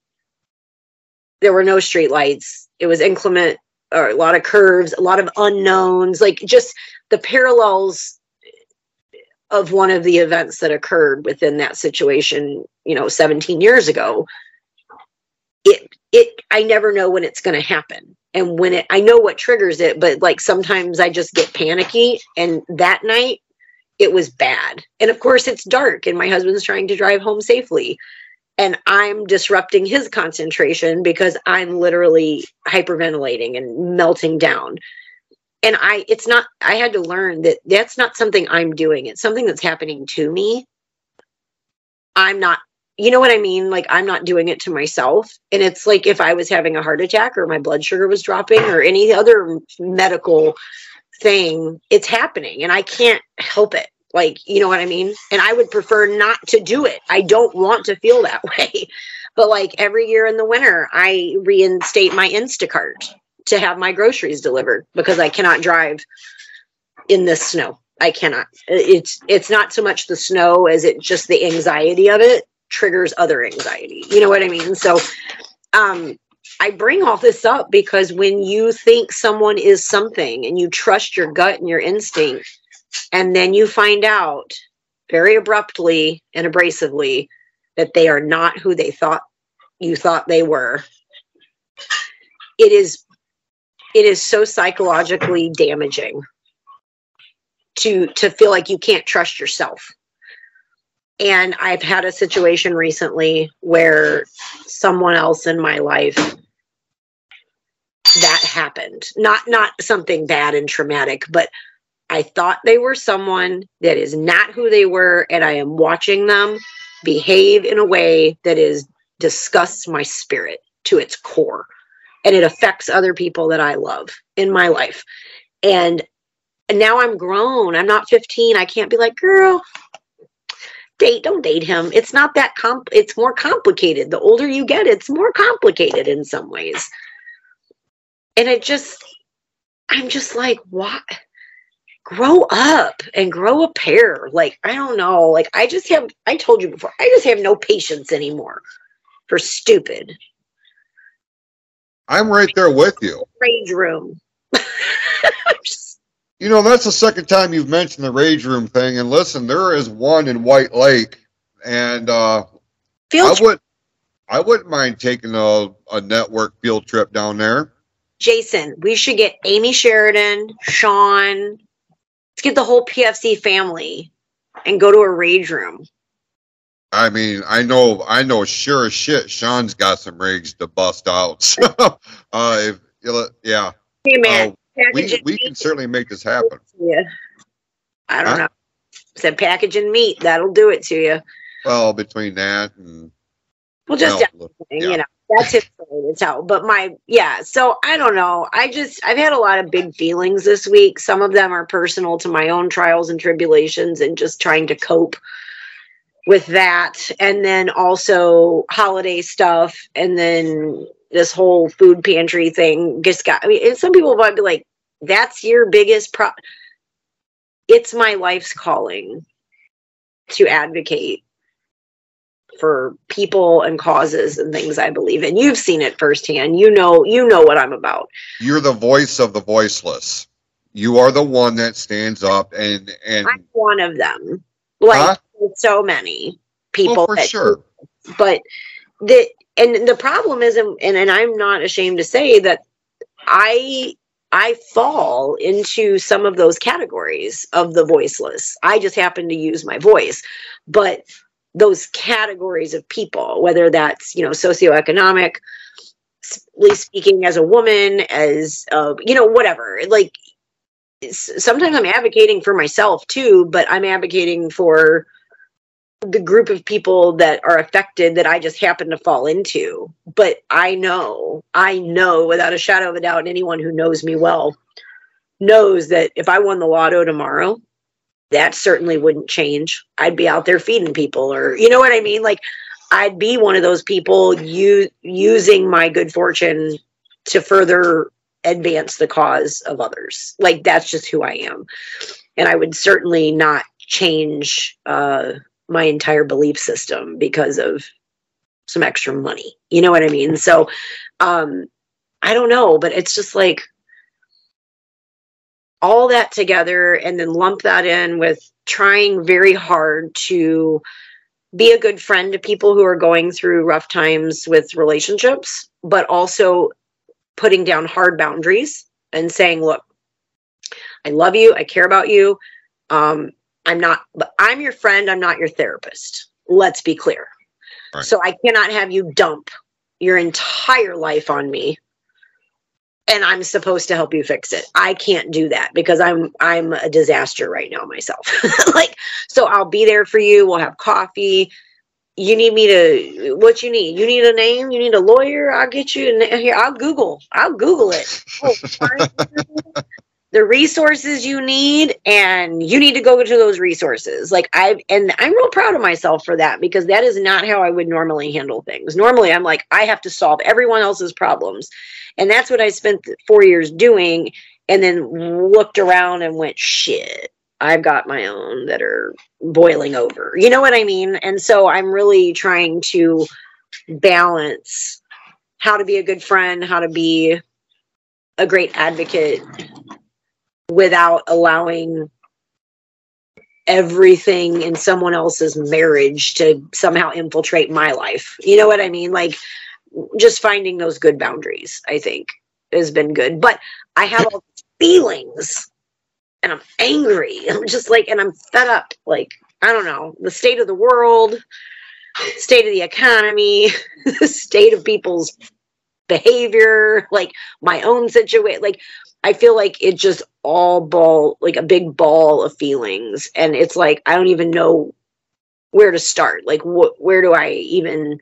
There were no street lights. It was inclement or a lot of curves, a lot of unknowns, like just the parallels of one of the events that occurred within that situation, you know, 17 years ago. It it I never know when it's going to happen. And when it I know what triggers it, but like sometimes I just get panicky and that night it was bad. And of course it's dark and my husband's trying to drive home safely. And I'm disrupting his concentration because I'm literally hyperventilating and melting down. And i it's not i had to learn that that's not something i'm doing. It's something that's happening to me. I'm not you know what i mean? Like i'm not doing it to myself. And it's like if i was having a heart attack or my blood sugar was dropping or any other medical thing it's happening and i can't help it like you know what i mean and i would prefer not to do it i don't want to feel that way but like every year in the winter i reinstate my instacart to have my groceries delivered because I cannot drive in this snow. I cannot. It's it's not so much the snow as it just the anxiety of it triggers other anxiety. You know what I mean? So um I bring all this up because when you think someone is something and you trust your gut and your instinct and then you find out very abruptly and abrasively that they are not who they thought you thought they were it is it is so psychologically damaging to to feel like you can't trust yourself. And i've had a situation recently where someone else in my life that happened not not something bad and traumatic but i thought they were someone that is not who they were and i am watching them behave in a way that is disgusts my spirit to its core and it affects other people that I love in my life. And, and now I'm grown. I'm not 15. I can't be like, girl, date, don't date him. It's not that comp it's more complicated. The older you get, it's more complicated in some ways. And it just I'm just like, what? Grow up and grow a pair. Like, I don't know. Like, I just have, I told you before, I just have no patience anymore for stupid. I'm right there with you. Rage room. you know, that's the second time you've mentioned the rage room thing. And listen, there is one in White Lake, and uh, field I would, I wouldn't mind taking a, a network field trip down there. Jason, we should get Amy Sheridan, Sean. Let's get the whole PFC family and go to a rage room. I mean, I know, I know, sure as shit, Sean's got some rigs to bust out. So, uh, if, yeah. Hey man, uh, we we can certainly make this happen. Yeah, I don't huh? know. Said packaging meat, that'll do it to you. Well, between that and well, just yeah. you know, that's his story to tell. But my yeah, so I don't know. I just I've had a lot of big feelings this week. Some of them are personal to my own trials and tribulations and just trying to cope with that and then also holiday stuff and then this whole food pantry thing just got i mean and some people might be like that's your biggest pro it's my life's calling to advocate for people and causes and things i believe in you've seen it firsthand you know you know what i'm about you're the voice of the voiceless you are the one that stands up and and i'm one of them like huh? so many people. Oh, for that, sure. But the and the problem is, and, and I'm not ashamed to say that I I fall into some of those categories of the voiceless. I just happen to use my voice, but those categories of people, whether that's, you know, socioeconomic, speaking as a woman, as, uh, you know, whatever. Like, sometimes I'm advocating for myself too, but I'm advocating for the group of people that are affected that I just happen to fall into. But I know, I know without a shadow of a doubt, anyone who knows me well knows that if I won the lotto tomorrow, that certainly wouldn't change. I'd be out there feeding people, or you know what I mean? Like, I'd be one of those people u- using my good fortune to further advance the cause of others. Like, that's just who I am. And I would certainly not change uh, my entire belief system because of some extra money. You know what I mean? So, um, I don't know, but it's just like all that together and then lump that in with trying very hard to be a good friend to people who are going through rough times with relationships, but also putting down hard boundaries and saying, look, I love you, I care about you. Um, I'm not, I'm your friend, I'm not your therapist. Let's be clear. Right. So I cannot have you dump your entire life on me and I'm supposed to help you fix it. I can't do that because I'm I'm a disaster right now myself. like so I'll be there for you. We'll have coffee. You need me to what you need? You need a name? You need a lawyer? I'll get you in here. I'll Google. I'll Google it. Oh, the resources you need and you need to go to those resources like i and i'm real proud of myself for that because that is not how i would normally handle things normally i'm like i have to solve everyone else's problems and that's what i spent four years doing and then looked around and went shit i've got my own that are boiling over you know what i mean and so i'm really trying to balance how to be a good friend how to be a great advocate without allowing everything in someone else's marriage to somehow infiltrate my life. You know what I mean? Like just finding those good boundaries, I think, has been good. But I have all feelings and I'm angry. I'm just like, and I'm fed up. Like, I don't know, the state of the world, state of the economy, the state of people's behavior, like my own situation. Like, I feel like it just all ball like a big ball of feelings and it's like I don't even know where to start. Like what where do I even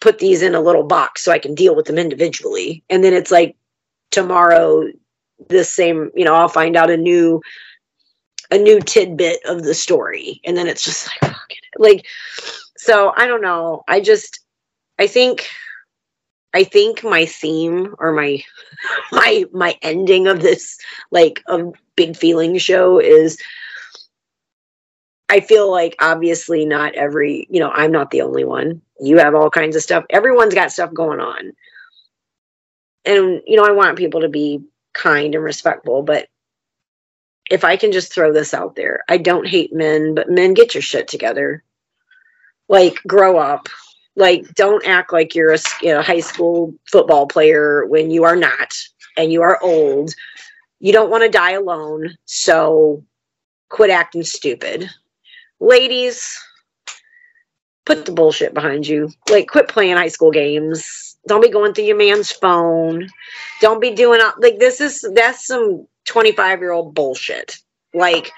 put these in a little box so I can deal with them individually? And then it's like tomorrow the same, you know, I'll find out a new a new tidbit of the story and then it's just like like so I don't know. I just I think I think my theme or my my my ending of this like a big feeling show is I feel like obviously not every, you know, I'm not the only one. You have all kinds of stuff. Everyone's got stuff going on. And you know, I want people to be kind and respectful, but if I can just throw this out there, I don't hate men, but men get your shit together. Like grow up like don't act like you're a you know, high school football player when you are not and you are old you don't want to die alone so quit acting stupid ladies put the bullshit behind you. Like quit playing high school games. Don't be going through your man's phone. Don't be doing like this is that's some 25 year old bullshit. Like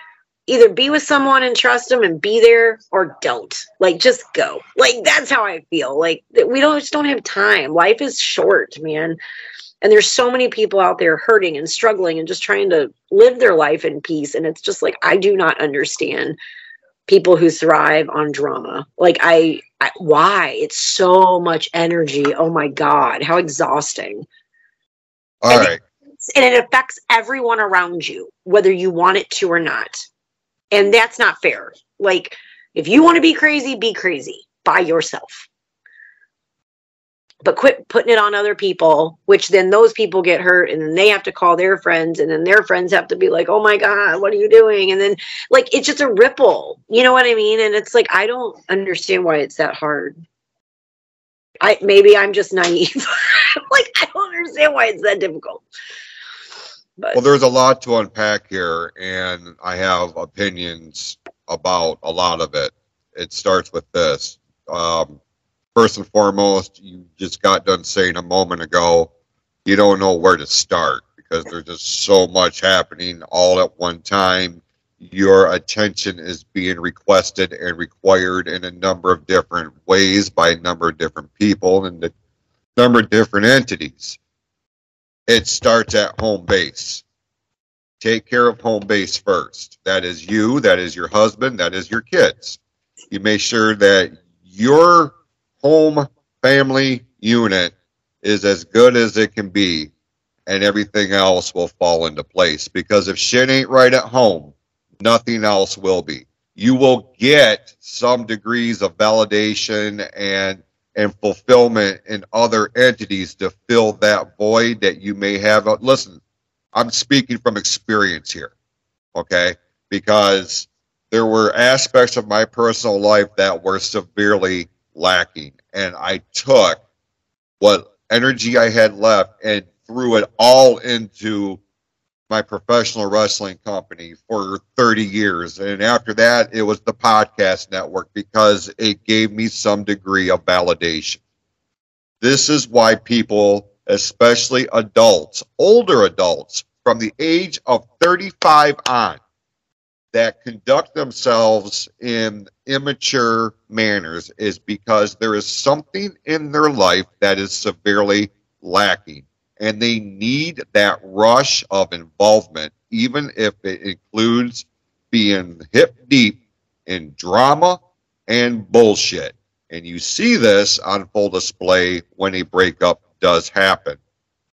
either be with someone and trust them and be there or don't. Like just go. Like that's how i feel. Like we don't just don't have time. Life is short man. And there's so many people out there hurting and struggling and just trying to live their life in peace. And it's just like i do not understand people who thrive on drama like i, I why it's so much energy oh my god how exhausting All and right. It, and it affects everyone around you whether you want it to or not and that's not fair. Like, if you want to be crazy, be crazy by yourself. But quit putting it on other people, which then those people get hurt and then they have to call their friends and then their friends have to be like, oh my God, what are you doing? And then, like, it's just a ripple. You know what I mean? And it's like, I don't understand why it's that hard. I maybe I'm just naive. like, I don't understand why it's that difficult. But. Well, there's a lot to unpack here, and I have opinions about a lot of it. it starts with this. Um, first and foremost, you just got done saying a moment ago, you don't know where to start because there's just so much happening all at one time. Your attention is being requested and required in a number of different ways by a number of different people and a number of different entities. It starts at home base. Take care of home base first. That is you, that is your husband, that is your kids. You make sure that your home family unit is as good as it can be and everything else will fall into place. Because if shit ain't right at home nothing else will be. You will get some degrees of validation and and fulfillment in other entities to fill that void that you may have. Uh, listen i'm speaking from experience here okay? Because there were aspects of my personal life that were severely lacking. And I took what energy I had left and threw it all into my professional wrestling company for 30 years. And after that, it was the podcast network because it gave me some degree of validation. This is why people, especially adults, older adults from the age of 35 on, that conduct themselves in immature manners is because there is something in their life that is severely lacking. And they need that rush of involvement, even if it includes being hip deep in drama and bullshit. And you see this on full display when a breakup does happen.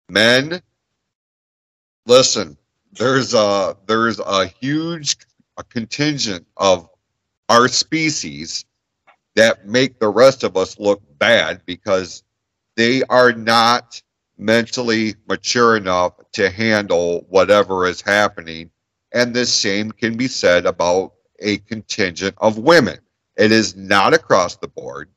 Men, listen, there's a there's a huge a contingent of our species that make the rest of us look bad because they are not mentally mature enough to handle whatever is happening. And the same can be said about a contingent of women. It is not across the board.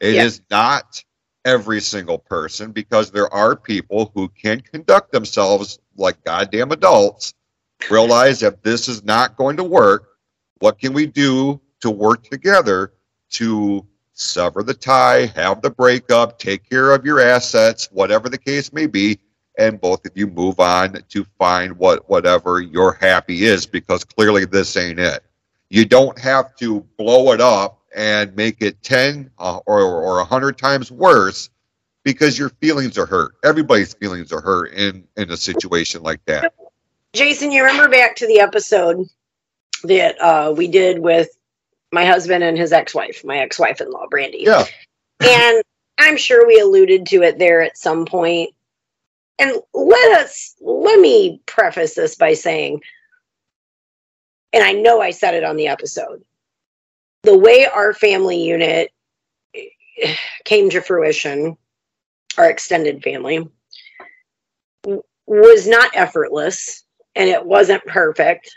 It yep. is not every single person because there are people who can conduct themselves like goddamn adults realize that this is not going to work. What can we do to work together to sever the tie, have the breakup, take care of your assets, whatever the case may be, and both of you move on to find what whatever your happy is because clearly this ain't it. You don't have to blow it up and make it 10 uh, or, or 100 times worse because your feelings are hurt. Everybody's feelings are hurt in, in a situation like that. Jason, you remember back to the episode that uh, we did with my husband and his ex-wife, my ex-wife-in-law, Brandy. Yeah. and I'm sure we alluded to it there at some point. And let us let me preface this by saying, and I know I said it on the episode, the way our family unit came to fruition, our extended family, was not effortless and it wasn't perfect.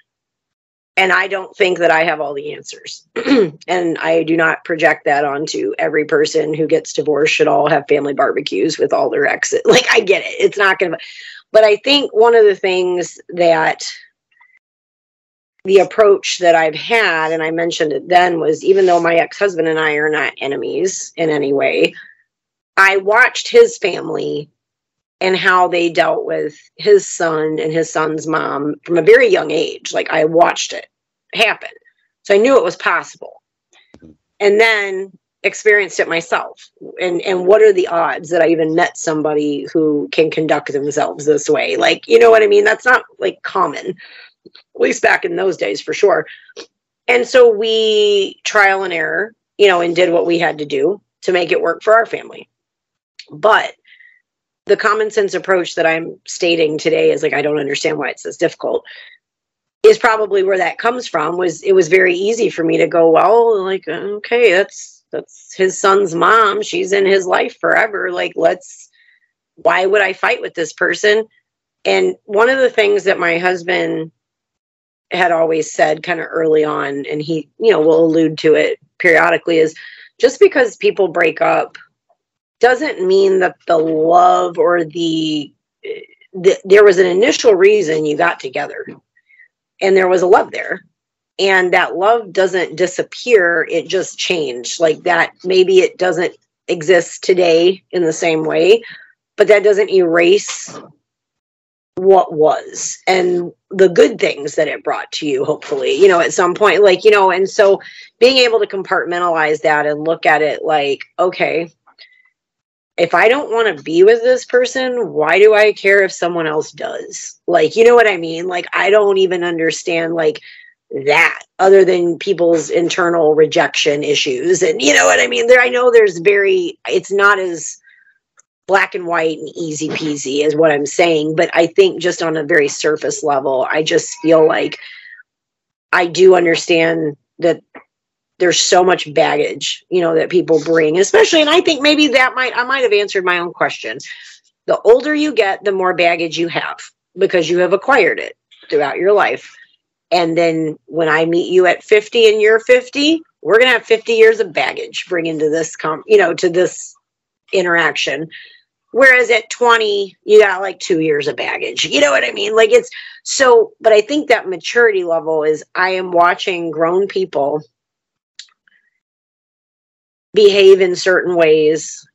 And I don't think that I have all the answers. and I do not project that onto every person who gets divorced should all have family barbecues with all their exes. Like, I get it. It's not going to, but I think one of the things that the approach that I've had, and I mentioned it then, was even though my ex husband and I are not enemies in any way, I watched his family and how they dealt with his son and his son's mom from a very young age. Like I watched it happen. So I knew it was possible. Mm-hmm. And then experienced it myself. And and what are the odds that I even met somebody who can conduct themselves this way? Like, you know what I mean? That's not like common. At least back in those days for sure. And so we trial and error, you know, and did what we had to do to make it work for our family. But the common sense approach that I'm stating today is like I don't understand why it's this difficult is probably where that comes from was it was very easy for me to go well like okay that's that's his son's mom. She's in his life forever. Like let's why would I fight with this person? And one of the things that my husband had always said kind of early on and he you know will allude to it periodically is just because people break up doesn't mean that the love or the, the there was an initial reason you got together and there was a love there. And that love doesn't disappear it just changed. Like that maybe it doesn't exist today in the same way but that doesn't erase what was and the good things that it brought to you hopefully you know at some point like you know and so being able to compartmentalize that and look at it like okay if i don't want to be with this person why do i care if someone else does? Like you know what i mean? Like i don't even understand like that other than people's internal rejection issues and you know what i mean? There i know there's very it's not as black and white and easy peasy is what i'm saying but i think just on a very surface level i just feel like i do understand that there's so much baggage you know that people bring especially and i think maybe that might i might have answered my own question the older you get the more baggage you have because you have acquired it throughout your life and then when I meet you at 50 and you're 50, we're going to have 50 years of baggage bring into this, com- you know, to this interaction. Whereas at 20, you got like two years of baggage. You know what I mean? Like it's so, but I think that maturity level is I am watching grown people behave in certain ways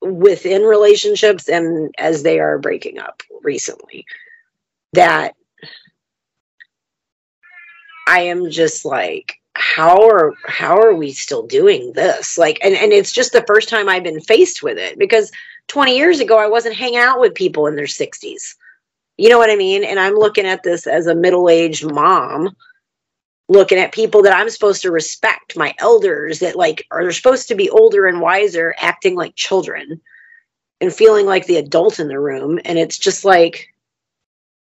within relationships and as they are breaking up recently that I am just like, how are how are we still doing this? Like, and and it's just the first time I've been faced with it because 20 years ago I wasn't hanging out with people in their 60s. You know what I mean? And I'm looking at this as a middle-aged mom looking at people that I'm supposed to respect, my elders that like are supposed to be older and wiser, acting like children and feeling like the adult in the room. And it's just like,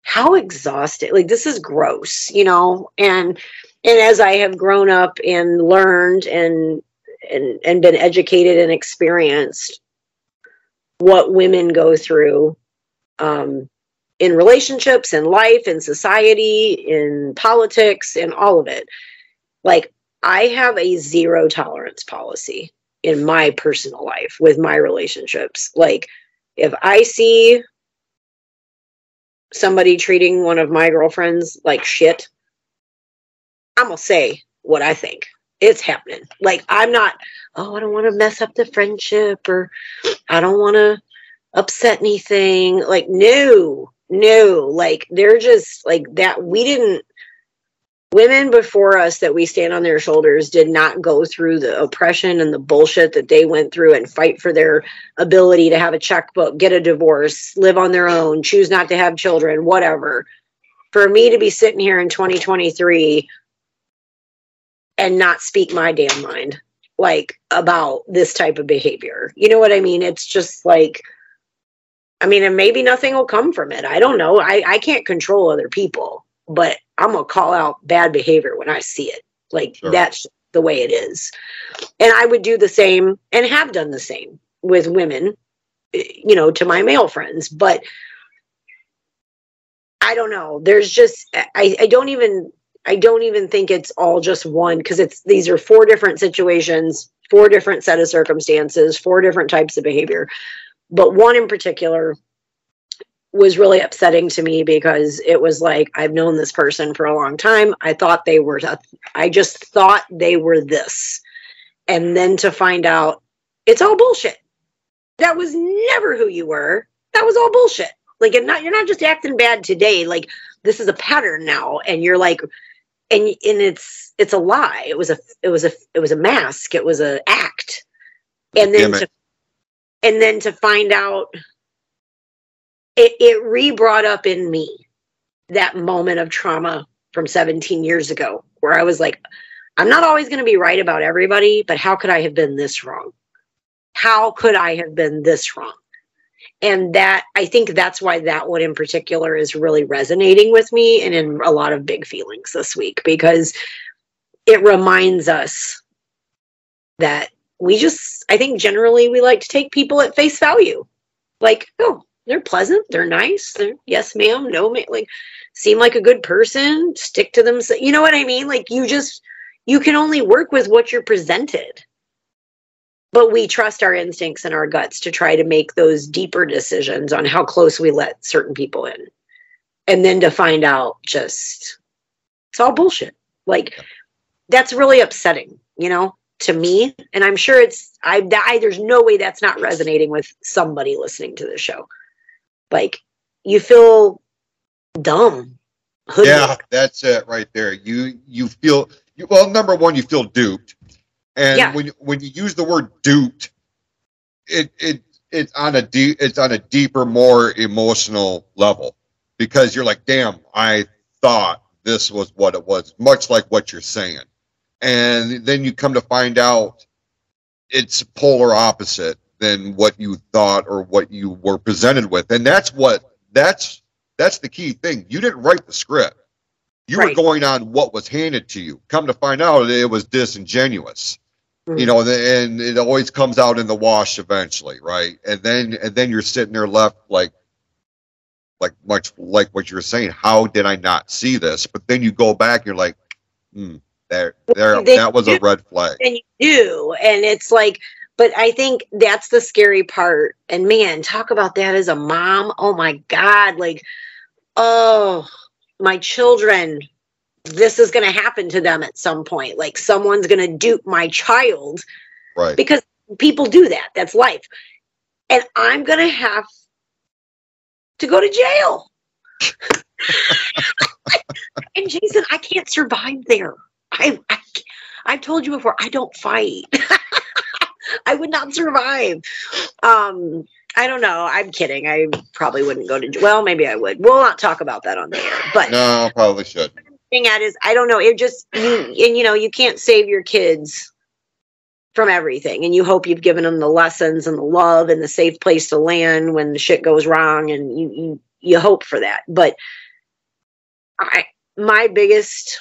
how exhausted like this is gross you know and and as i have grown up and learned and and and been educated and experienced what women go through um in relationships in life in society in politics in all of it like i have a zero tolerance policy in my personal life with my relationships like if i see somebody treating one of my girlfriends like shit, I'm gonna say what I think. It's happening. Like I'm not, oh, I don't want to mess up the friendship or I don't want to upset anything. Like, no, no. Like they're just like that. We didn't women before us that we stand on their shoulders did not go through the oppression and the bullshit that they went through and fight for their ability to have a checkbook, get a divorce, live on their own, choose not to have children, whatever. For me to be sitting here in 2023 and not speak my damn mind like about this type of behavior. You know what I mean? It's just like I mean, and maybe nothing will come from it. I don't know. I, I can't control other people but I'm gonna call out bad behavior when I see it. Like sure. that's the way it is. And I would do the same and have done the same with women, you know, to my male friends. But I don't know. There's just I, I don't even I don't even think it's all just one because it's these are four different situations, four different set of circumstances, four different types of behavior. But one in particular was really upsetting to me because it was like I've known this person for a long time. I thought they were I just thought they were this. And then to find out it's all bullshit. That was never who you were. That was all bullshit. Like it not you're not just acting bad today. Like this is a pattern now and you're like and and it's it's a lie. It was a it was a it was a mask. It was a act. And then to, and then to find out it, it re brought up in me that moment of trauma from 17 years ago where I was like, I'm not always going to be right about everybody, but how could I have been this wrong? How could I have been this wrong? And that, I think that's why that one in particular is really resonating with me and in a lot of big feelings this week because it reminds us that we just, I think generally we like to take people at face value. Like, oh, they're pleasant, they're nice, they're yes ma'am, no ma'am, like seem like a good person, stick to them. You know what I mean? Like you just you can only work with what you're presented. But we trust our instincts and our guts to try to make those deeper decisions on how close we let certain people in. And then to find out just it's all bullshit. Like that's really upsetting, you know, to me. And I'm sure it's I, I there's no way that's not resonating with somebody listening to this show. Like you feel dumb. hoodwinked. Yeah, that's it right there. You you feel you, well. Number one, you feel duped, and Yeah. when when you use the word duped, it it it's on a deep it's on a deeper, more emotional level because you're like, damn, I thought this was what it was, much like what you're saying, and then you come to find out it's polar opposite than what you thought or what you were presented with, and that's what that's that's the key thing. You didn't write the script. You were going on what was handed to you. Come to find out, it was disingenuous. Mhm. You know, and it always comes out in the wash eventually, right? And then and then you're sitting there left like like much like what you were saying. How did I not see this? But then you go back, and you're like, hmm, there, there, They that was a red flag. and you do and it's like but i think that's the scary part and man talk about that as a mom. Oh my god like oh my children this is going to happen to them at some point. Like someone's going to dupe my child Right. because people do that. That's life. And i'm going to have to go to jail. And jason i can't survive there i, I i've told you before i don't fight i would not survive um i don't know i'm kidding i probably wouldn't go to well maybe i would we'll not talk about that on the air but No, probably should. thing at is I don't know. It just you and you know you can't save your kids from everything, and you hope you've given them the lessons and the love and the safe place to land when the shit goes wrong, and you you, you hope for that. But I my biggest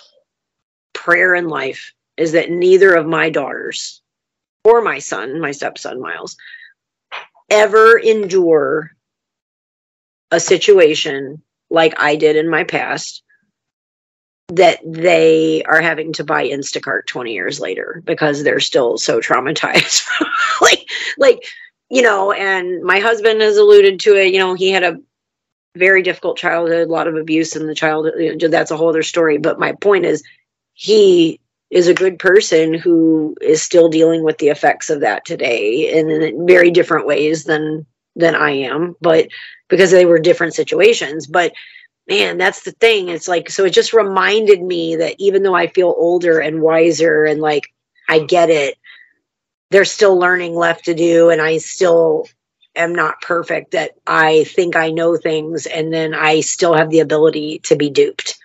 prayer in life is that neither of my daughters or my son, my stepson Miles, ever endure a situation like I did in my past that they are having to buy Instacart 20 years later because they're still so traumatized. like, like, you know, and my husband has alluded to it. You know, he had a very difficult childhood, a lot of abuse in the childhood. That's a whole other story. But my point is, he is a good person who is still dealing with the effects of that today in very different ways than than I am, but because they were different situations. But man, that's the thing. It's like, so it just reminded me that even though I feel older and wiser and like I get it, there's still learning left to do. And I still am not perfect, that I think I know things and then I still have the ability to be duped.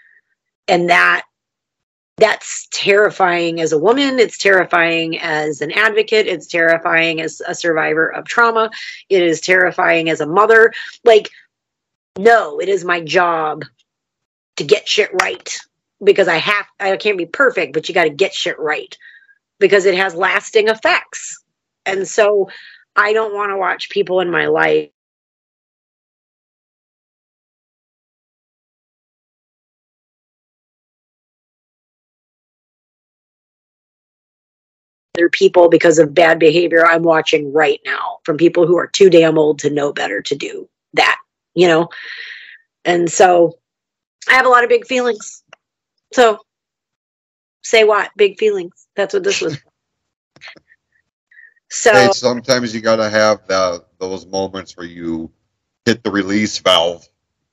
And that that's terrifying as a woman. It's terrifying as an advocate. It's terrifying as a survivor of trauma. It is terrifying as a mother. Like, no, it is my job to get shit right because I have, I can't be perfect, but you got to get shit right because it has lasting effects. And so I don't want to watch people in my life other people because of bad behavior I'm watching right now from people who are too damn old to know better to do that, you know? And so I have a lot of big feelings. So say what? Big feelings. That's what this was. So Hey, sometimes you got to have the, those moments where you hit the release valve.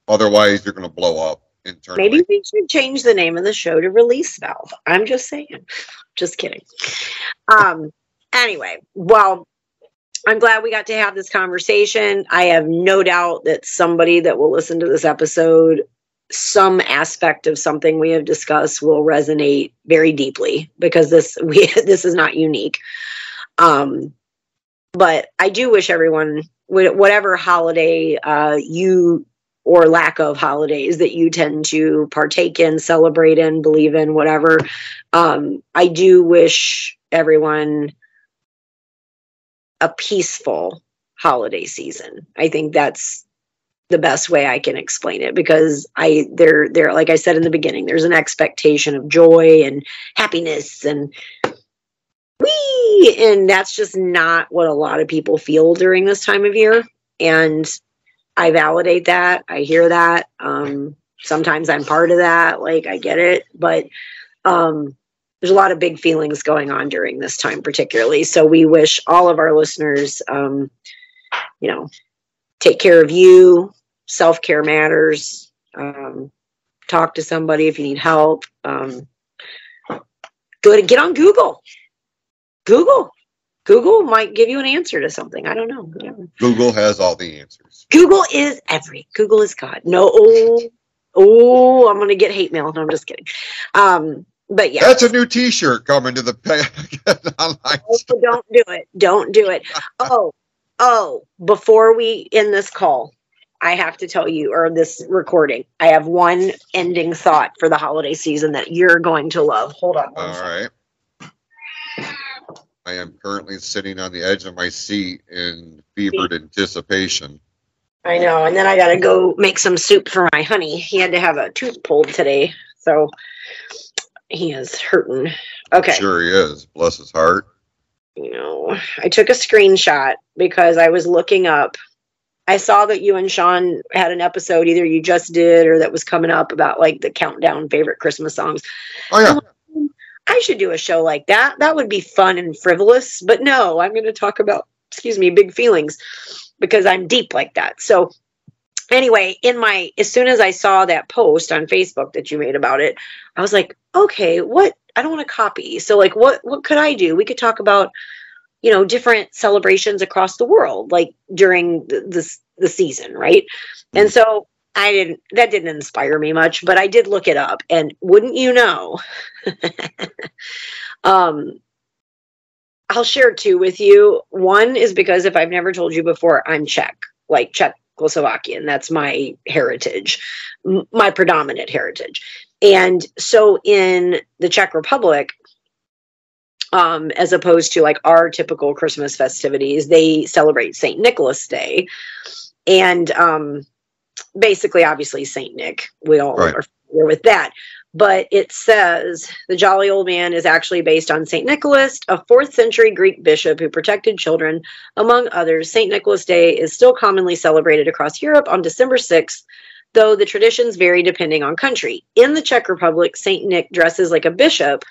Otherwise, you're going to blow up internally. maybe we should change the name of the show to Release Valve. I'm just saying. Just kidding. Um anyway, well, I'm glad we got to have this conversation. I have no doubt that somebody that will listen to this episode, some aspect of something we have discussed will resonate very deeply because this we this is not unique. Um, but I do wish everyone, whatever holiday uh, you or lack of holidays that you tend to partake in, celebrate in, believe in, whatever, um, I do wish everyone a peaceful holiday season. I think that's the best way I can explain it because I there there like I said in the beginning there's an expectation of joy and happiness and wee and that's just not what a lot of people feel during this time of year. And I validate that I hear that um sometimes I'm part of that like I get it but um, there's a lot of big feelings going on during this time, particularly. So we wish all of our listeners, um, you know, take care of you. Self care matters. Um, talk to somebody if you need help. Um, go to get on Google. Google. Google might give you an answer to something. I don't know. Google has all the answers. Google is every. Google is God. No. Oh, oh I'm gonna get hate mail. No, I'm just kidding. Um, but yeah. That's a new T-shirt coming to the online. Oh, don't do it. Don't do it. Oh, oh. Before we end this call, I have to tell you, or this recording, I have one ending thought for the holiday season that you're going to love. Hold on. All second. right. I am currently sitting on the edge of my seat in fevered anticipation. I know. And then I got to go make some soup for my honey. He had to have a tooth pulled today. So he is hurting. Okay. Sure he is. Bless his heart. You know, I took a screenshot because I was looking up. I saw that you and Sean had an episode, either you just did or that was coming up about like the countdown favorite Christmas songs. Oh yeah. I should do a show like that. That would be fun and frivolous. But no, I'm going to talk about, excuse me, big feelings because I'm deep like that. So, anyway, in my, as soon as I saw that post on Facebook that you made about it, I was like, okay, what? I don't want to copy. So, like, what, what could I do? We could talk about, you know, different celebrations across the world, like during the, the, the season, right? And mm-hmm. so I didn't, that didn't inspire me much, but I did look it up. And wouldn't you know, um, I'll share two with you. One is because if I've never told you before, I'm Czech, like Czechoslovakian. That's my heritage, m- my predominant heritage. And so in the Czech Republic, um, as opposed to like our typical Christmas festivities, they celebrate St. Nicholas Day. And um, basically, obviously, St. Nick, we all Right. are familiar with that. But it says the jolly old man is actually based on St. Nicholas, a fourth century Greek bishop who protected children. Among others, St. Nicholas Day is still commonly celebrated across Europe on December 6th, though the traditions vary depending on country. In the Czech Republic, St. Nick dresses like a bishop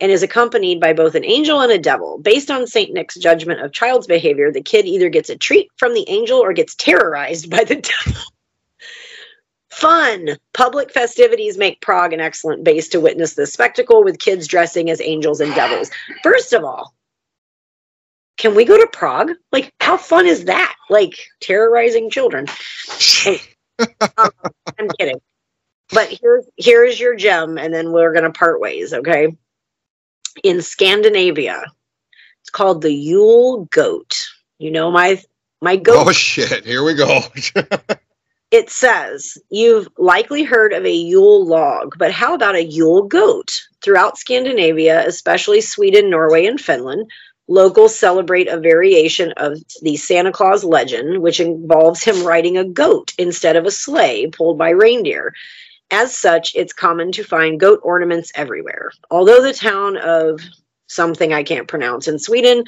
and is accompanied by both an angel and a devil. Based on St. Nick's judgment of child's behavior, the kid either gets a treat from the angel or gets terrorized by the devil. Fun! Public festivities make Prague an excellent base to witness this spectacle with kids dressing as angels and devils. First of all, can we go to Prague? Like, how fun is that? Like, terrorizing children. Um, I'm kidding. But here's here's your gem, and then we're gonna part ways, okay? In Scandinavia, it's called the Yule goat. You know my my goat Oh shit! Here we go. it says you've likely heard of a Yule log, but how about a Yule goat? Throughout Scandinavia, especially Sweden, Norway, and Finland, locals celebrate a variation of the Santa Claus legend, which involves him riding a goat instead of a sleigh pulled by reindeer. As such, it's common to find goat ornaments everywhere. Although the town of something I can't pronounce in Sweden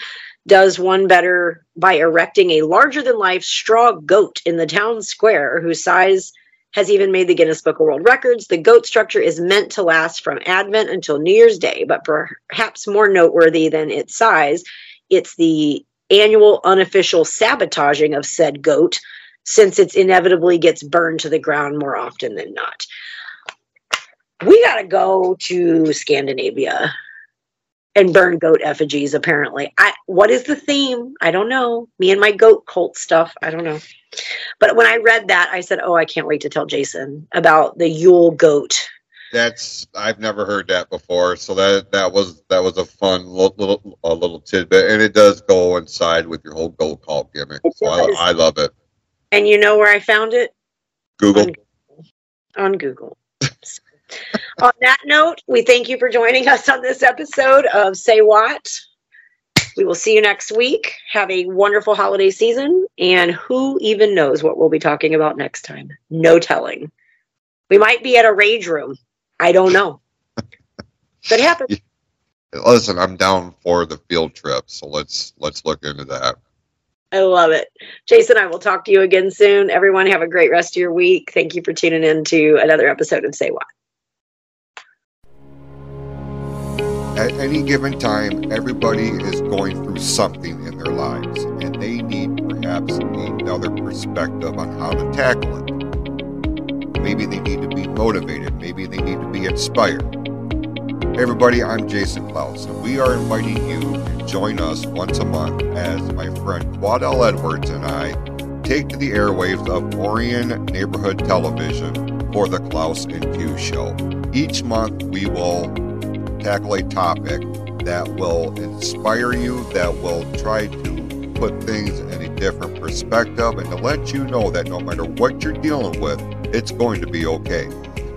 does one better by erecting a larger than life straw goat in the town square, whose size has even made the Guinness Book of World Records. The goat structure is meant to last from Advent until New Year's Day, but perhaps more noteworthy than its size, it's the annual unofficial sabotaging of said goat, since it inevitably gets burned to the ground more often than not. We got to go to Scandinavia and burn goat effigies apparently i what is the theme i don't know me and my goat cult stuff i don't know but when i read that i said oh i can't wait to tell jason about the yule goat That's I've never heard that before. So that that was that was a fun little little, a little tidbit, and it does go inside with your whole goat cult gimmick. It So I. I love it. and you know where i found it Google. on google on that note we thank you for joining us on this episode of Say Watt we will see you next week have a wonderful holiday season and who even knows what we'll be talking about next time no telling we might be at a rage room i don't know could happen Listen, I'm down for the field trip, so let's let's look into that. I love it. Jason, I will talk to you again soon. Everyone, have a great rest of your week. Thank you for tuning in to another episode of Say Watt. At any given time, everybody is going through something in their lives, and they need perhaps another perspective on how to tackle it. Maybe they need to be motivated, maybe they need to be inspired. Everybody, I'm Jason Klaus, and we are inviting you to join us once a month as my friend Quadell Edwards and I take to the airwaves of Orion Neighborhood Television for the Klaus and Q Show. Each month, we will tackle a topic that will inspire you, that will try to put things in a different perspective, and to let you know that no matter what you're dealing with, it's going to be okay.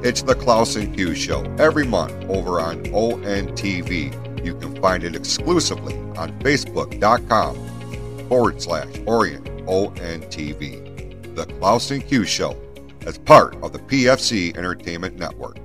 It's the Klaus and Q Show every month over on ONTV. You can find it exclusively on Facebook.com forward slash Orion ONTV. The Klaus and Q Show as part of the PFC Entertainment Network.